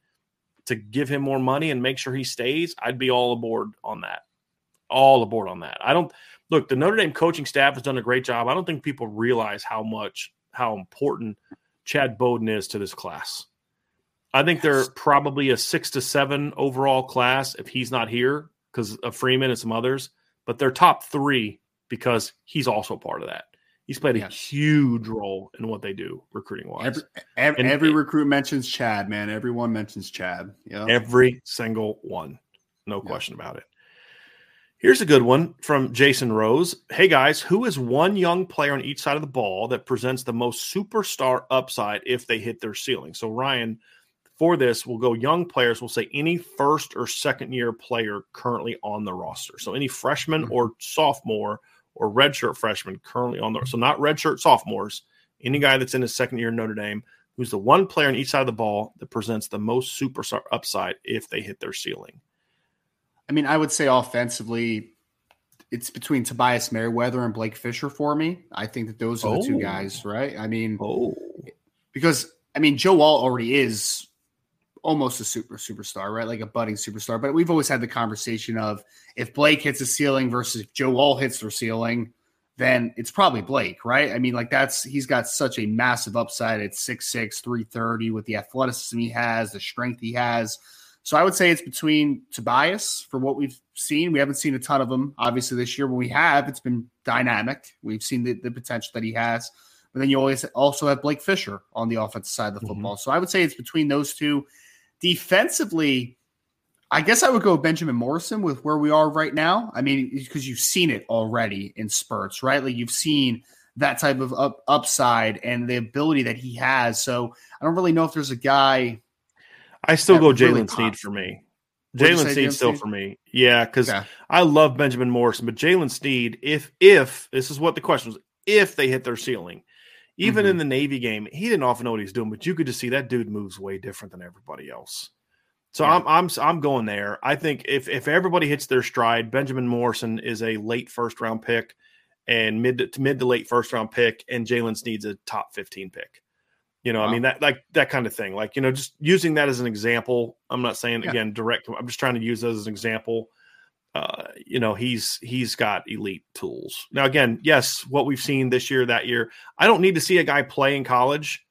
to give him more money and make sure he stays, I'd be all aboard on that. All aboard on that. I don't look, the Notre Dame coaching staff has done a great job. I don't think people realize how much, how important Chad Bowden is to this class. I think they're probably a six to seven overall class if he's not here because of Freeman and some others, but they're top three because he's also part of that. He's played a Yes. huge role in what they do recruiting wise. Every, every, And every it- recruit mentions Chad, man. Everyone mentions Chad. Yeah. Every single one. No Yeah. question about it. Here's a good one from Jason Rose. Hey guys, who is one young player on each side of the ball that presents the most superstar upside if they hit their ceiling? So, Ryan, for this, we'll go young players. We'll say any first or second year player currently on the roster. So, any freshman Mhm. or sophomore or redshirt freshman currently on the so not redshirt sophomores, any guy that's in his second year in Notre Dame who's the one player on each side of the ball that presents the most superstar upside if they hit their ceiling. I mean, I would say offensively, it's between Tobias Merriweather and Blake Fisher for me. I think that those are the two guys, right? I mean, Oh, because I mean, Joe Alt already is almost a super superstar, right? Like a budding superstar. But we've always had the conversation of if Blake hits a ceiling versus if Joe Alt hits their ceiling, then it's probably Blake, right? I mean, like that's he's got such a massive upside at 6'6, 330 with the athleticism he has, the strength he has. So I would say it's between Tobias for what we've seen. We haven't seen a ton of them, obviously, this year. When we have, it's been dynamic. We've seen the, the potential that he has. But then you always also have Blake Fisher on the offensive side of the Mhm. football. So I would say it's between those two. Defensively, I guess I would go Benjamin Morrison with where we are right now. I mean, because you've seen it already in spurts, right? Like you've seen that type of up, upside and the ability that he has. So I don't really know if there's a guy. I still go Jaylen really Sneed for me. Jaylen Sneed still for me. Yeah, because okay. I love Benjamin Morrison, but Jaylen Sneed, if if this is what the question was, if they hit their ceiling, even mm-hmm. in the Navy game, he didn't often know what he's doing, but you could just see that dude moves way different than everybody else. So yeah. I'm I'm I'm going there. I think if if everybody hits their stride, Benjamin Morrison is a late first round pick and mid to mid to late first round pick, and Jaylen Sneed's a top 15 pick. You know, wow. I mean that like that kind of thing. Like, you know, just using that as an example. I'm not saying yeah. again direct, I'm just trying to use that as an example. Uh, you know, he's he's got elite tools. Now, again, yes, what we've seen this year, that year, I don't need to see a guy play in college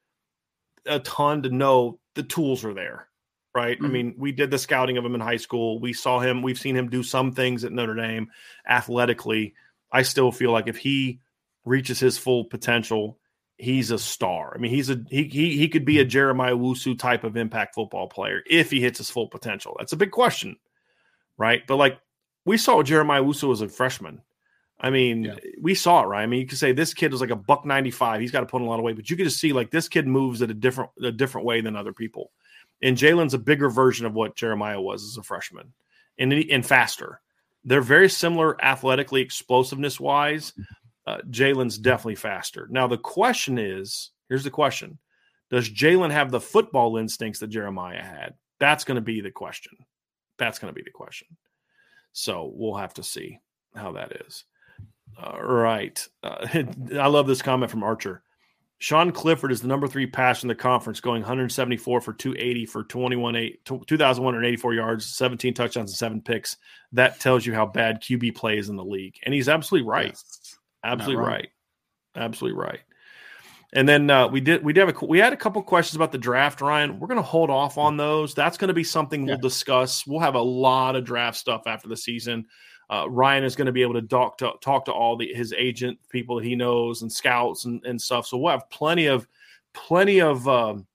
a ton to know the tools are there right? Mm-hmm. I mean, we did the scouting of him in high school. We saw him, we've seen him do some things at Notre Dame athletically. I still feel like if he reaches his full potential, he's a star. I mean, he's a he he he could be a Jeremiah Owusu type of impact football player if he hits his full potential. That's a big question, right? But like we saw Jeremiah Owusu as a freshman. I mean, yeah. we saw it, right? I mean, you could say this kid was like a buck ninety five. He's got to put on a lot of weight, but you could just see like this kid moves at a different a different way than other people. And Jaylen's a bigger version of what Jeremiah was as a freshman, and and faster. They're very similar athletically, explosiveness wise. Uh, Jaylen's definitely faster. Now the question is, here's the question: Does Jaylen have the football instincts that Jeremiah had? That's going to be the question. That's going to be the question. So we'll have to see how that is. All right. Uh, I love this comment from Archer. Sean Clifford is the number three passer in the conference, going 174 for 280 for 21 8, 2,184 yards, 17 touchdowns, and seven picks. That tells you how bad QB play is in the league. And he's absolutely right. Yes. Absolutely right. Absolutely right. And then uh, we did we did have a, we had a couple questions about the draft, Ryan. We're going to hold off on those. That's going to be something yeah. we'll discuss. We'll have a lot of draft stuff after the season. Uh, Ryan is going to be able to talk to talk to all the his agent people that he knows and scouts and, and stuff. So we'll have plenty of plenty of um,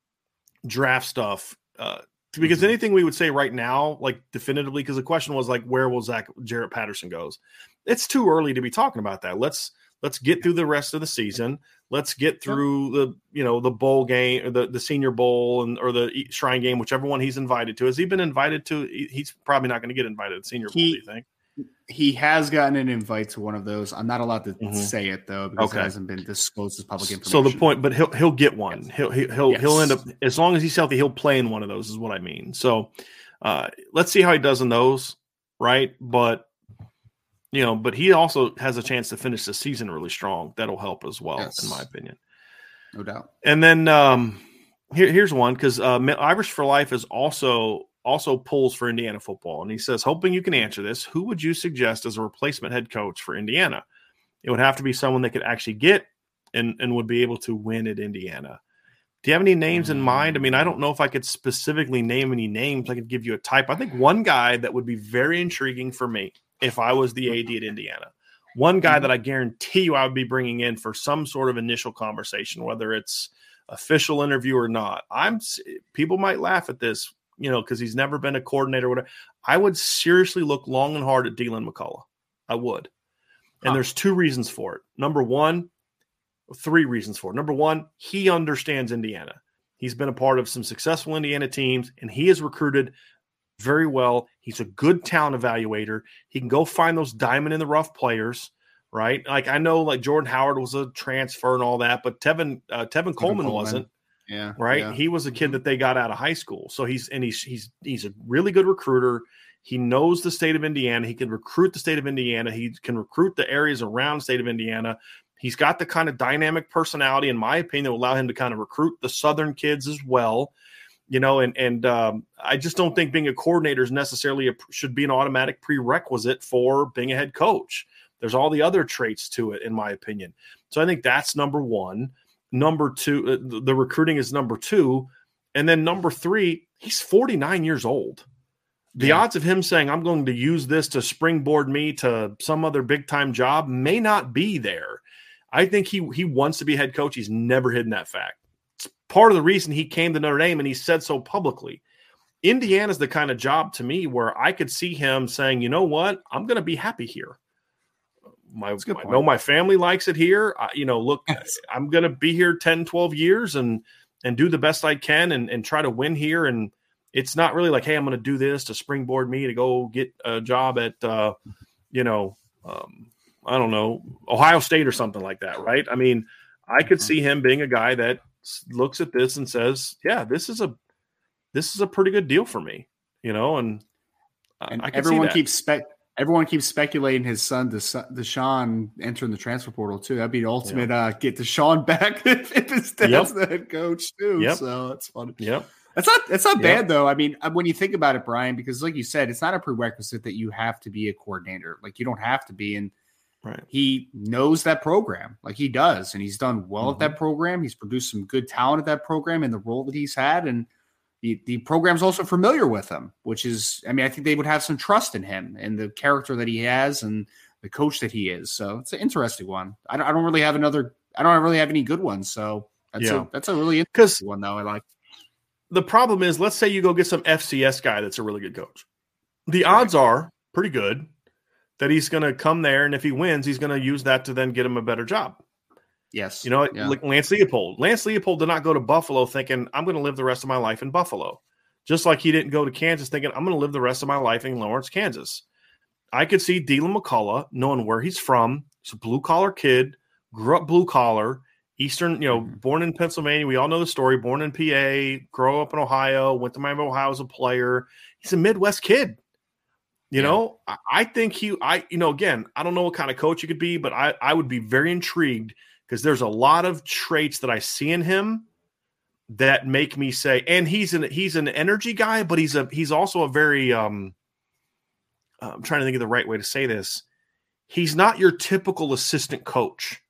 draft stuff. Uh, because mm-hmm. anything we would say right now, like definitively, because the question was like, where will Zach Jarrett Patterson goes? It's too early to be talking about that. Let's let's get through the rest of the season. Let's get through the you know the bowl game or the the Senior Bowl and or the Shrine game, whichever one he's invited to. Has he been invited to? He's probably not going to get invited to the Senior Bowl. He, do you think? he has gotten an invite to one of those. I'm not allowed to mm-hmm. say it though because okay. it hasn't been disclosed as public information. So the point, but he'll he'll get one. Yes. He'll he'll yes. he'll end up as long as he's healthy, he'll play in one of those. Is what I mean. So uh, let's see how he does in those, right? But you know, but he also has a chance to finish the season really strong. That'll help as well, yes. in my opinion. No doubt. And then um, here, here's one because uh, Irish for Life is also also pulls for Indiana football. And he says, hoping you can answer this, who would you suggest as a replacement head coach for Indiana? It would have to be someone that could actually get and, and would be able to win at Indiana. Do you have any names in mind? I mean, I don't know if I could specifically name any names. I could give you a type. I think one guy that would be very intriguing for me if I was the AD at Indiana. One guy mm-hmm. that I guarantee you I would be bringing in for some sort of initial conversation, whether it's official interview or not. I'm people might laugh at this you know, because he's never been a coordinator or whatever. I would seriously look long and hard at Deland McCullough. I would. And huh. there's two reasons for it. Number one, three reasons for it. Number one, he understands Indiana. He's been a part of some successful Indiana teams, and he has recruited very well. He's a good talent evaluator. He can go find those diamond in the rough players, right? Like I know, like Jordan Howard was a transfer and all that, but Tevin uh, Tevin, Tevin Coleman, Coleman, wasn't. Yeah. Right. Yeah. He was a kid mm-hmm. that they got out of high school. So he's and he's he's he's a really good recruiter. He knows the state of Indiana. He can recruit the state of Indiana. He can recruit the areas around the state of Indiana. He's got the kind of dynamic personality, in my opinion, that will allow him to kind of recruit the Southern kids as well. You know, and and um, I just don't think being a coordinator is necessarily a, should be an automatic prerequisite for being a head coach. There's all the other traits to it, in my opinion. So I think that's number one number two, uh, the recruiting is number two. And then number three, he's 49 years old. The yeah. odds of him saying, I'm going to use this to springboard me to some other big time job may not be there. I think he he wants to be head coach. He's never hidden that fact. Part of the reason he came to Notre Dame and he said so publicly. Indiana's the kind of job to me where I could see him saying, you know what, I'm going to be happy here. my I know my family likes it here. I, you know, look, yes. I'm going to be here 10, 12 years and and do the best I can and and try to win here. And it's not really like, hey, I'm going to do this to springboard me to go get a job at, uh, you know, um, I don't know, Ohio State or something like that, right? I mean, I could mm-hmm. see him being a guy that looks at this and says, yeah, this is a this is a pretty good deal for me, you know, and, and everyone keeps spec everyone keeps speculating his son Deshaun entering the transfer portal too. That'd be the ultimate uh, get Deshaun back if, his dad's yep. the head coach too. Yep. So it's fun. Yep. That's not that's not yep. bad though. I mean, uh, when you think about it, Brian, because like you said, it's not a prerequisite that you have to be a coordinator. Like you don't have to be, and right. he knows that program, like he does, and he's done well mm-hmm. at that mm-hmm. program. He's produced some good talent at that program in the role that he's had, and the, the program's also familiar with him, which is, I mean, I think they would have some trust in him and the character that he has and the coach that he is. So it's an interesting one. I don't, I don't really have another, I don't really have any good ones. So that's yeah. a, that's a really interesting one though. I like. The problem is, let's say you go get some FCS guy that's a really good coach. The odds right. are pretty good that he's going to come there, and if he wins, he's going to use that to then get him a better job. Yes. You know, yeah. like Lance Leipold. Lance Leipold did not go to Buffalo thinking, I'm going to live the rest of my life in Buffalo. Just like he didn't go to Kansas thinking, I'm going to live the rest of my life in Lawrence, Kansas. I could see Deland McCullough knowing where he's from. He's a blue collar kid, grew up blue collar, Eastern, you know, mm-hmm. born in Pennsylvania. We all know the story. Born in PA, grow up in Ohio, went to Miami, Ohio as a player. He's a Midwest kid. You yeah. know, I, I think he, I, you know, again, I don't know what kind of coach he could be, but I, I would be very intrigued because there's a lot of traits that I see in him that make me say, and he's an he's an energy guy, but he's a he's also a very um I'm trying to think of the right way to say this. He's not your typical assistant coach.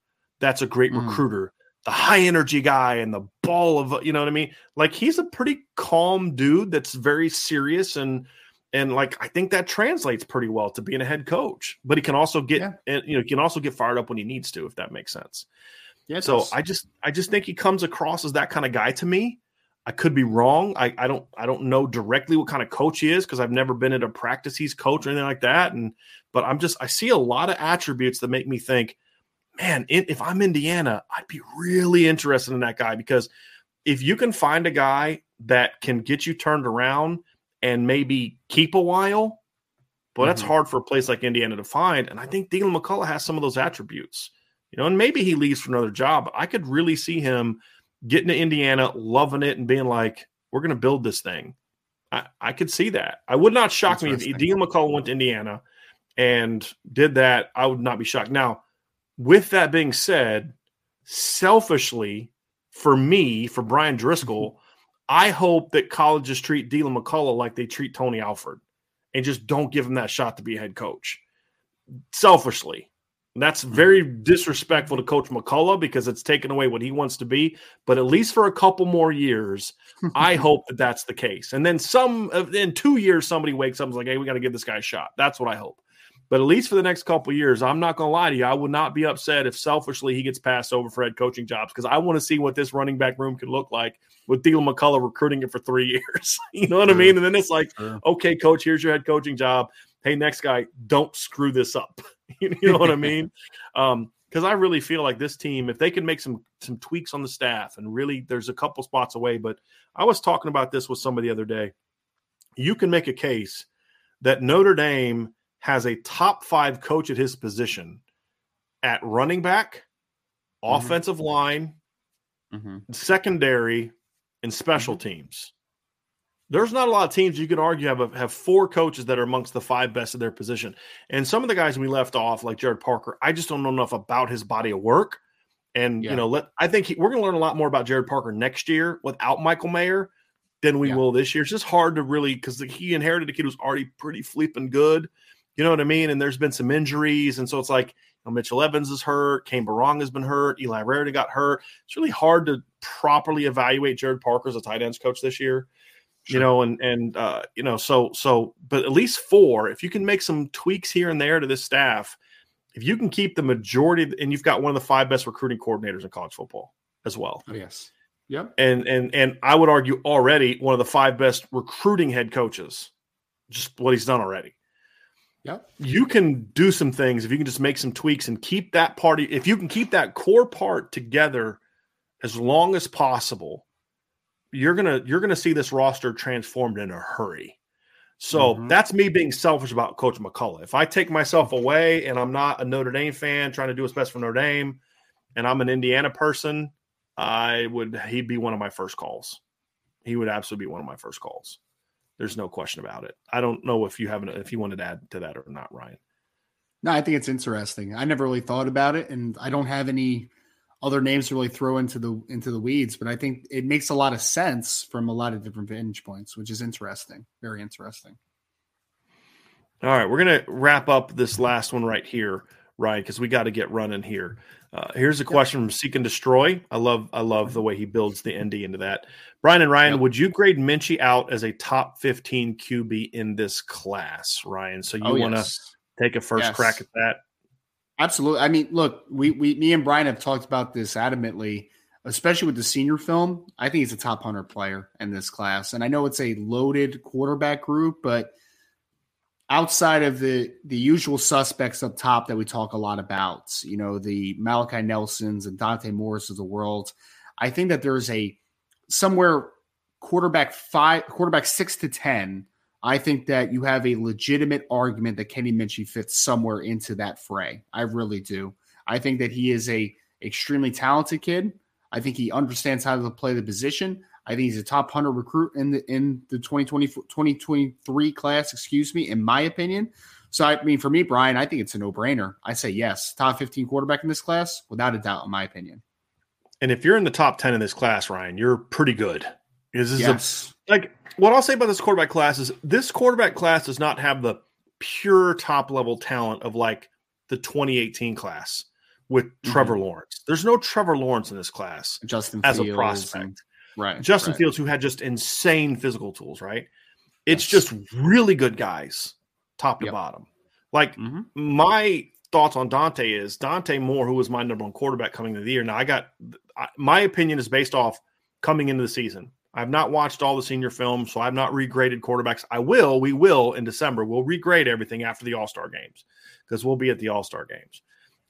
That's a great mm. recruiter, the high energy guy and the ball of you know what I mean. Like he's a pretty calm dude that's very serious and and like I think that translates pretty well to being a head coach. But he can also get yeah. you know he can also get fired up when he needs to, if that makes sense. Yeah, so does. I just I just think he comes across as that kind of guy to me. I could be wrong. I, I don't I don't know directly what kind of coach he is because I've never been at a practice he's coach or anything like that. And but I'm just I see a lot of attributes that make me think, man, if I'm Indiana, I'd be really interested in that guy because if you can find a guy that can get you turned around and maybe keep a while. But mm-hmm. that's hard for a place like Indiana to find. And I think Deland McCullough has some of those attributes. You know, and maybe he leaves for another job. I could really see him getting to Indiana, loving it, and being like, we're going to build this thing. I, I could see that. I would not shock me if Deland McCullough went to Indiana and did that. I would not be shocked. Now, with that being said, selfishly, for me, for Bryan Driskell, I hope that colleges treat Deland McCullough like they treat Tony Alford and just don't give him that shot to be a head coach. Selfishly. That's mm-hmm. very disrespectful to Coach McCullough because it's taken away what he wants to be. But at least for a couple more years, I hope that that's the case. And then some uh, in two years, somebody wakes up and is like, "Hey, we got to give this guy a shot." That's what I hope. But at least for the next couple years, I'm not going to lie to you. I would not be upset if selfishly he gets passed over for head coaching jobs because I want to see what this running back room can look like with Deland McCullough recruiting it for three years. you know what sure. I mean? And then it's like, sure. okay, coach, here's your head coaching job. Hey, next guy, don't screw this up. you know what I mean? Um, because I really feel like this team, if they can make some some tweaks on the staff, and really, there's a couple spots away. But I was talking about this with somebody the other day. You can make a case that Notre Dame has a top five coach at his position at running back, mm-hmm. offensive line, mm-hmm. secondary, and special mm-hmm. teams. There's not a lot of teams you could argue have have four coaches that are amongst the five best of their position. And some of the guys we left off, like Gerad Parker, I just don't know enough about his body of work. And yeah. you know, let I think he, we're going to learn a lot more about Gerad Parker next year without Michael Mayer than we yeah. will this year. It's just hard to really because he inherited a kid who's already pretty flipping good. You know what I mean? And there's been some injuries, and so it's like know, Mitchell Evans is hurt, Cane Berrong has been hurt, Eli Raridon got hurt. It's really hard to properly evaluate Gerad Parker as a tight ends coach this year. Sure. You know, and and uh, you know, so so, but at least four. If you can make some tweaks here and there to this staff, if you can keep the majority, and you've got one of the five best recruiting coordinators in college football as well. Oh, yes. Yep. And and and I would argue already one of the five best recruiting head coaches. Just what he's done already Yep. You can do some things if you can just make some tweaks and keep that party. If you can keep that core part together as long as possible, you're gonna you're gonna see this roster transformed in a hurry. So mm-hmm. that's me being selfish about Coach McCullough. If I take myself away and I'm not a Notre Dame fan trying to do what's best for Notre Dame, and I'm an Indiana person, I would he'd be one of my first calls. He would absolutely be one of my first calls. There's no question about it. I don't know if you haven't if you wanted to add to that or not, Ryan. No, I think it's interesting. I never really thought about it, and I don't have any other names to really throw into the into the weeds, but I think it makes a lot of sense from a lot of different vantage points, which is interesting. Very interesting. All right, we're gonna wrap up this last one right here, right? Because we got to get running here. Uh, here's a question from Seek and Destroy. I love I love the way he builds the ND into that. Brian and Ryan, yep. would you grade Minchey out as a top 15 QB in this class, Ryan? So you oh, want to yes. take a first yes. crack at that? Absolutely. I mean, look, we we me and Brian have talked about this adamantly, especially with the senior film. I think he's a top hundred player in this class, and I know it's a loaded quarterback group, but outside of the the usual suspects up top that we talk a lot about, you know, the Malachi Nelsons and Dante Moores of the world, I think that there's a somewhere quarterback five, quarterback six to ten I think that you have a legitimate argument that Kenny Minchey fits somewhere into that fray. I really do. I think that he is a extremely talented kid. I think he understands how to play the position. I think he's a top 100 recruit in the in the 2020 2023 class, excuse me, in my opinion. So I mean for me Brian, I think it's a no-brainer. I say yes, top 15 quarterback in this class without a doubt in my opinion. And if you're in the top 10 in this class, Ryan, you're pretty good. This is yes. a, like what I'll say about this quarterback class is this quarterback class does not have the pure top level talent of like the 2018 class with mm-hmm. Trevor Lawrence. There's no Trevor Lawrence in this class Justin as Fields a prospect. Right. Justin right. Fields, who had just insane physical tools, right? It's yes. just really good guys, top to yep. bottom. Like mm-hmm. my thoughts on Dante is Dante Moore, who was my number one quarterback coming into the year. Now I got my opinion is based off coming into the season. I've not watched all the senior films, so I've not regraded quarterbacks. I will. We will in December. We'll regrade everything after the All Star games because we'll be at the All Star games,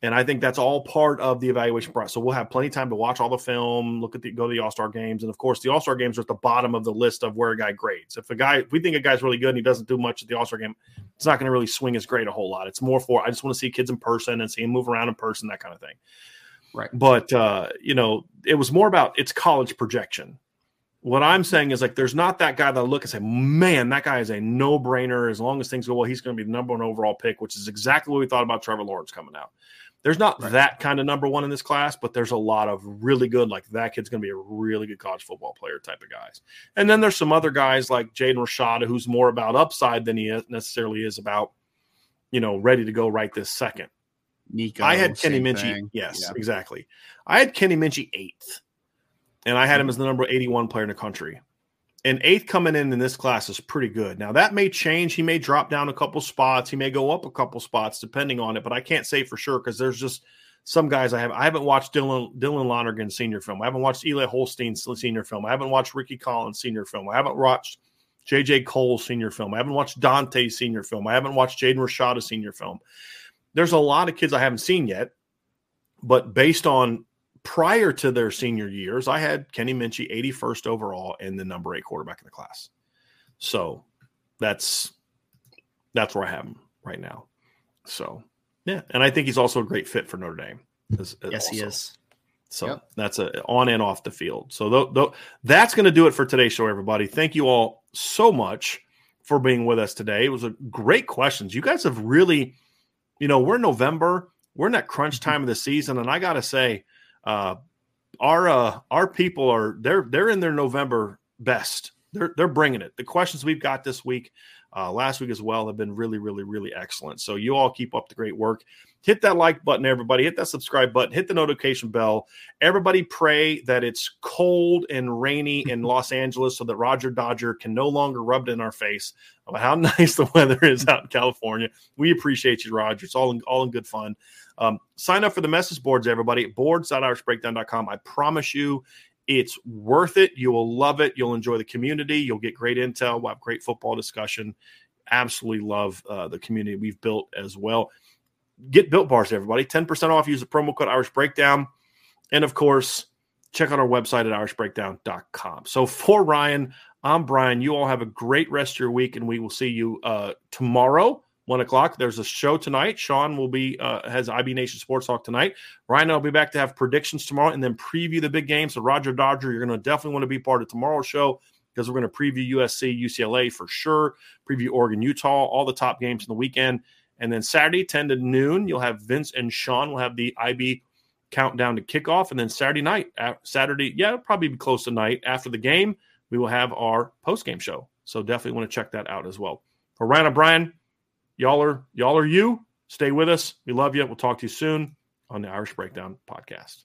and I think that's all part of the evaluation process. So we'll have plenty of time to watch all the film, look at the go to the All Star games, and of course the All Star games are at the bottom of the list of where a guy grades. If a guy, if we think a guy's really good and he doesn't do much at the All Star game, it's not going to really swing his grade a whole lot. It's more for I just want to see kids in person and see him move around in person, that kind of thing. Right. But uh, you know, it was more about its college projection what I'm saying is like there's not that guy that I look and say, man, that guy is a no brainer. As long as things go well, he's going to be the number one overall pick, which is exactly what we thought about Trevor Lawrence coming out. There's not right. that kind of number one in this class, but there's a lot of really good, like that kid's going to be a really good college football player type of guys. And then there's some other guys like Jaden Rashada, who's more about upside than he necessarily is about, you know, ready to go right this second. Nico, I had Kenny Minchey. Thing. Yes, yeah. exactly. I had Kenny Minchey eighth and I had him mm-hmm. as the number 81 player in the country. And eighth coming in in this class is pretty good. Now that may change. He may drop down a couple spots. He may go up a couple spots depending on it. But I can't say for sure because there's just some guys I have. I haven't watched Dylan Dylan Lonergan senior film. I haven't watched Eli Holstein senior film. I haven't watched Rickie Collins senior film. I haven't watched JJ Cole senior film. I haven't watched Dante senior film. I haven't watched Jaden Rashada senior film. There's a lot of kids I haven't seen yet, but based on prior to their senior years, I had Kenny Minchey 81st overall and the number eight quarterback in the class. So that's that's where I have him right now. So yeah, and I think he's also a great fit for Notre Dame. As, as yes, also. he is. So yep. that's a on and off the field. So th- th- that's going to do it for today's show, everybody. Thank you all so much for being with us today. It was a great questions. You guys have really, you know, we're in November, we're in that crunch time of the season, and I got to say, uh, our uh, our people are they're they're in their November best. They're they're bringing it. The questions we've got this week, uh, last week as well, have been really really really excellent. So you all keep up the great work. Hit that like button, everybody. Hit that subscribe button. Hit the notification bell. Everybody pray that it's cold and rainy in Los Angeles so that Roger Dodger can no longer rub it in our face about how nice the weather is out in California. We appreciate you, Roger. It's all in, all in good fun. Um, sign up for the message boards, everybody. Boards.irishbreakdown.com. I promise you, it's worth it. You will love it. You'll enjoy the community. You'll get great intel. We'll have great football discussion. absolutely love uh, the community we've built as well. Get built bars, everybody. 10% off. Use the promo code Irish Breakdown. And of course, check out our website at irishbreakdown.com. So for Ryan, I'm Brian. You all have a great rest of your week, and we will see you uh, tomorrow one o'clock. There's a show tonight. Sean will be uh, has IB Nation Sports Talk tonight. Ryan, I'll be back to have predictions tomorrow and then preview the big game. So Roger Dodger, you're going to definitely want to be part of tomorrow's show because we're going to preview USC, UCLA for sure, preview Oregon, Utah, all the top games in the weekend. And then Saturday, 10 to noon, you'll have Vince and Sean will have the IB countdown to kickoff. And then Saturday night, Saturday, yeah, it'll probably be close to night after the game, we will have our post game show. So definitely want to check that out as well. For Ryan O'Brien, y'all are y'all are you. Stay with us. We love you. We'll talk to you soon on the Irish Breakdown podcast.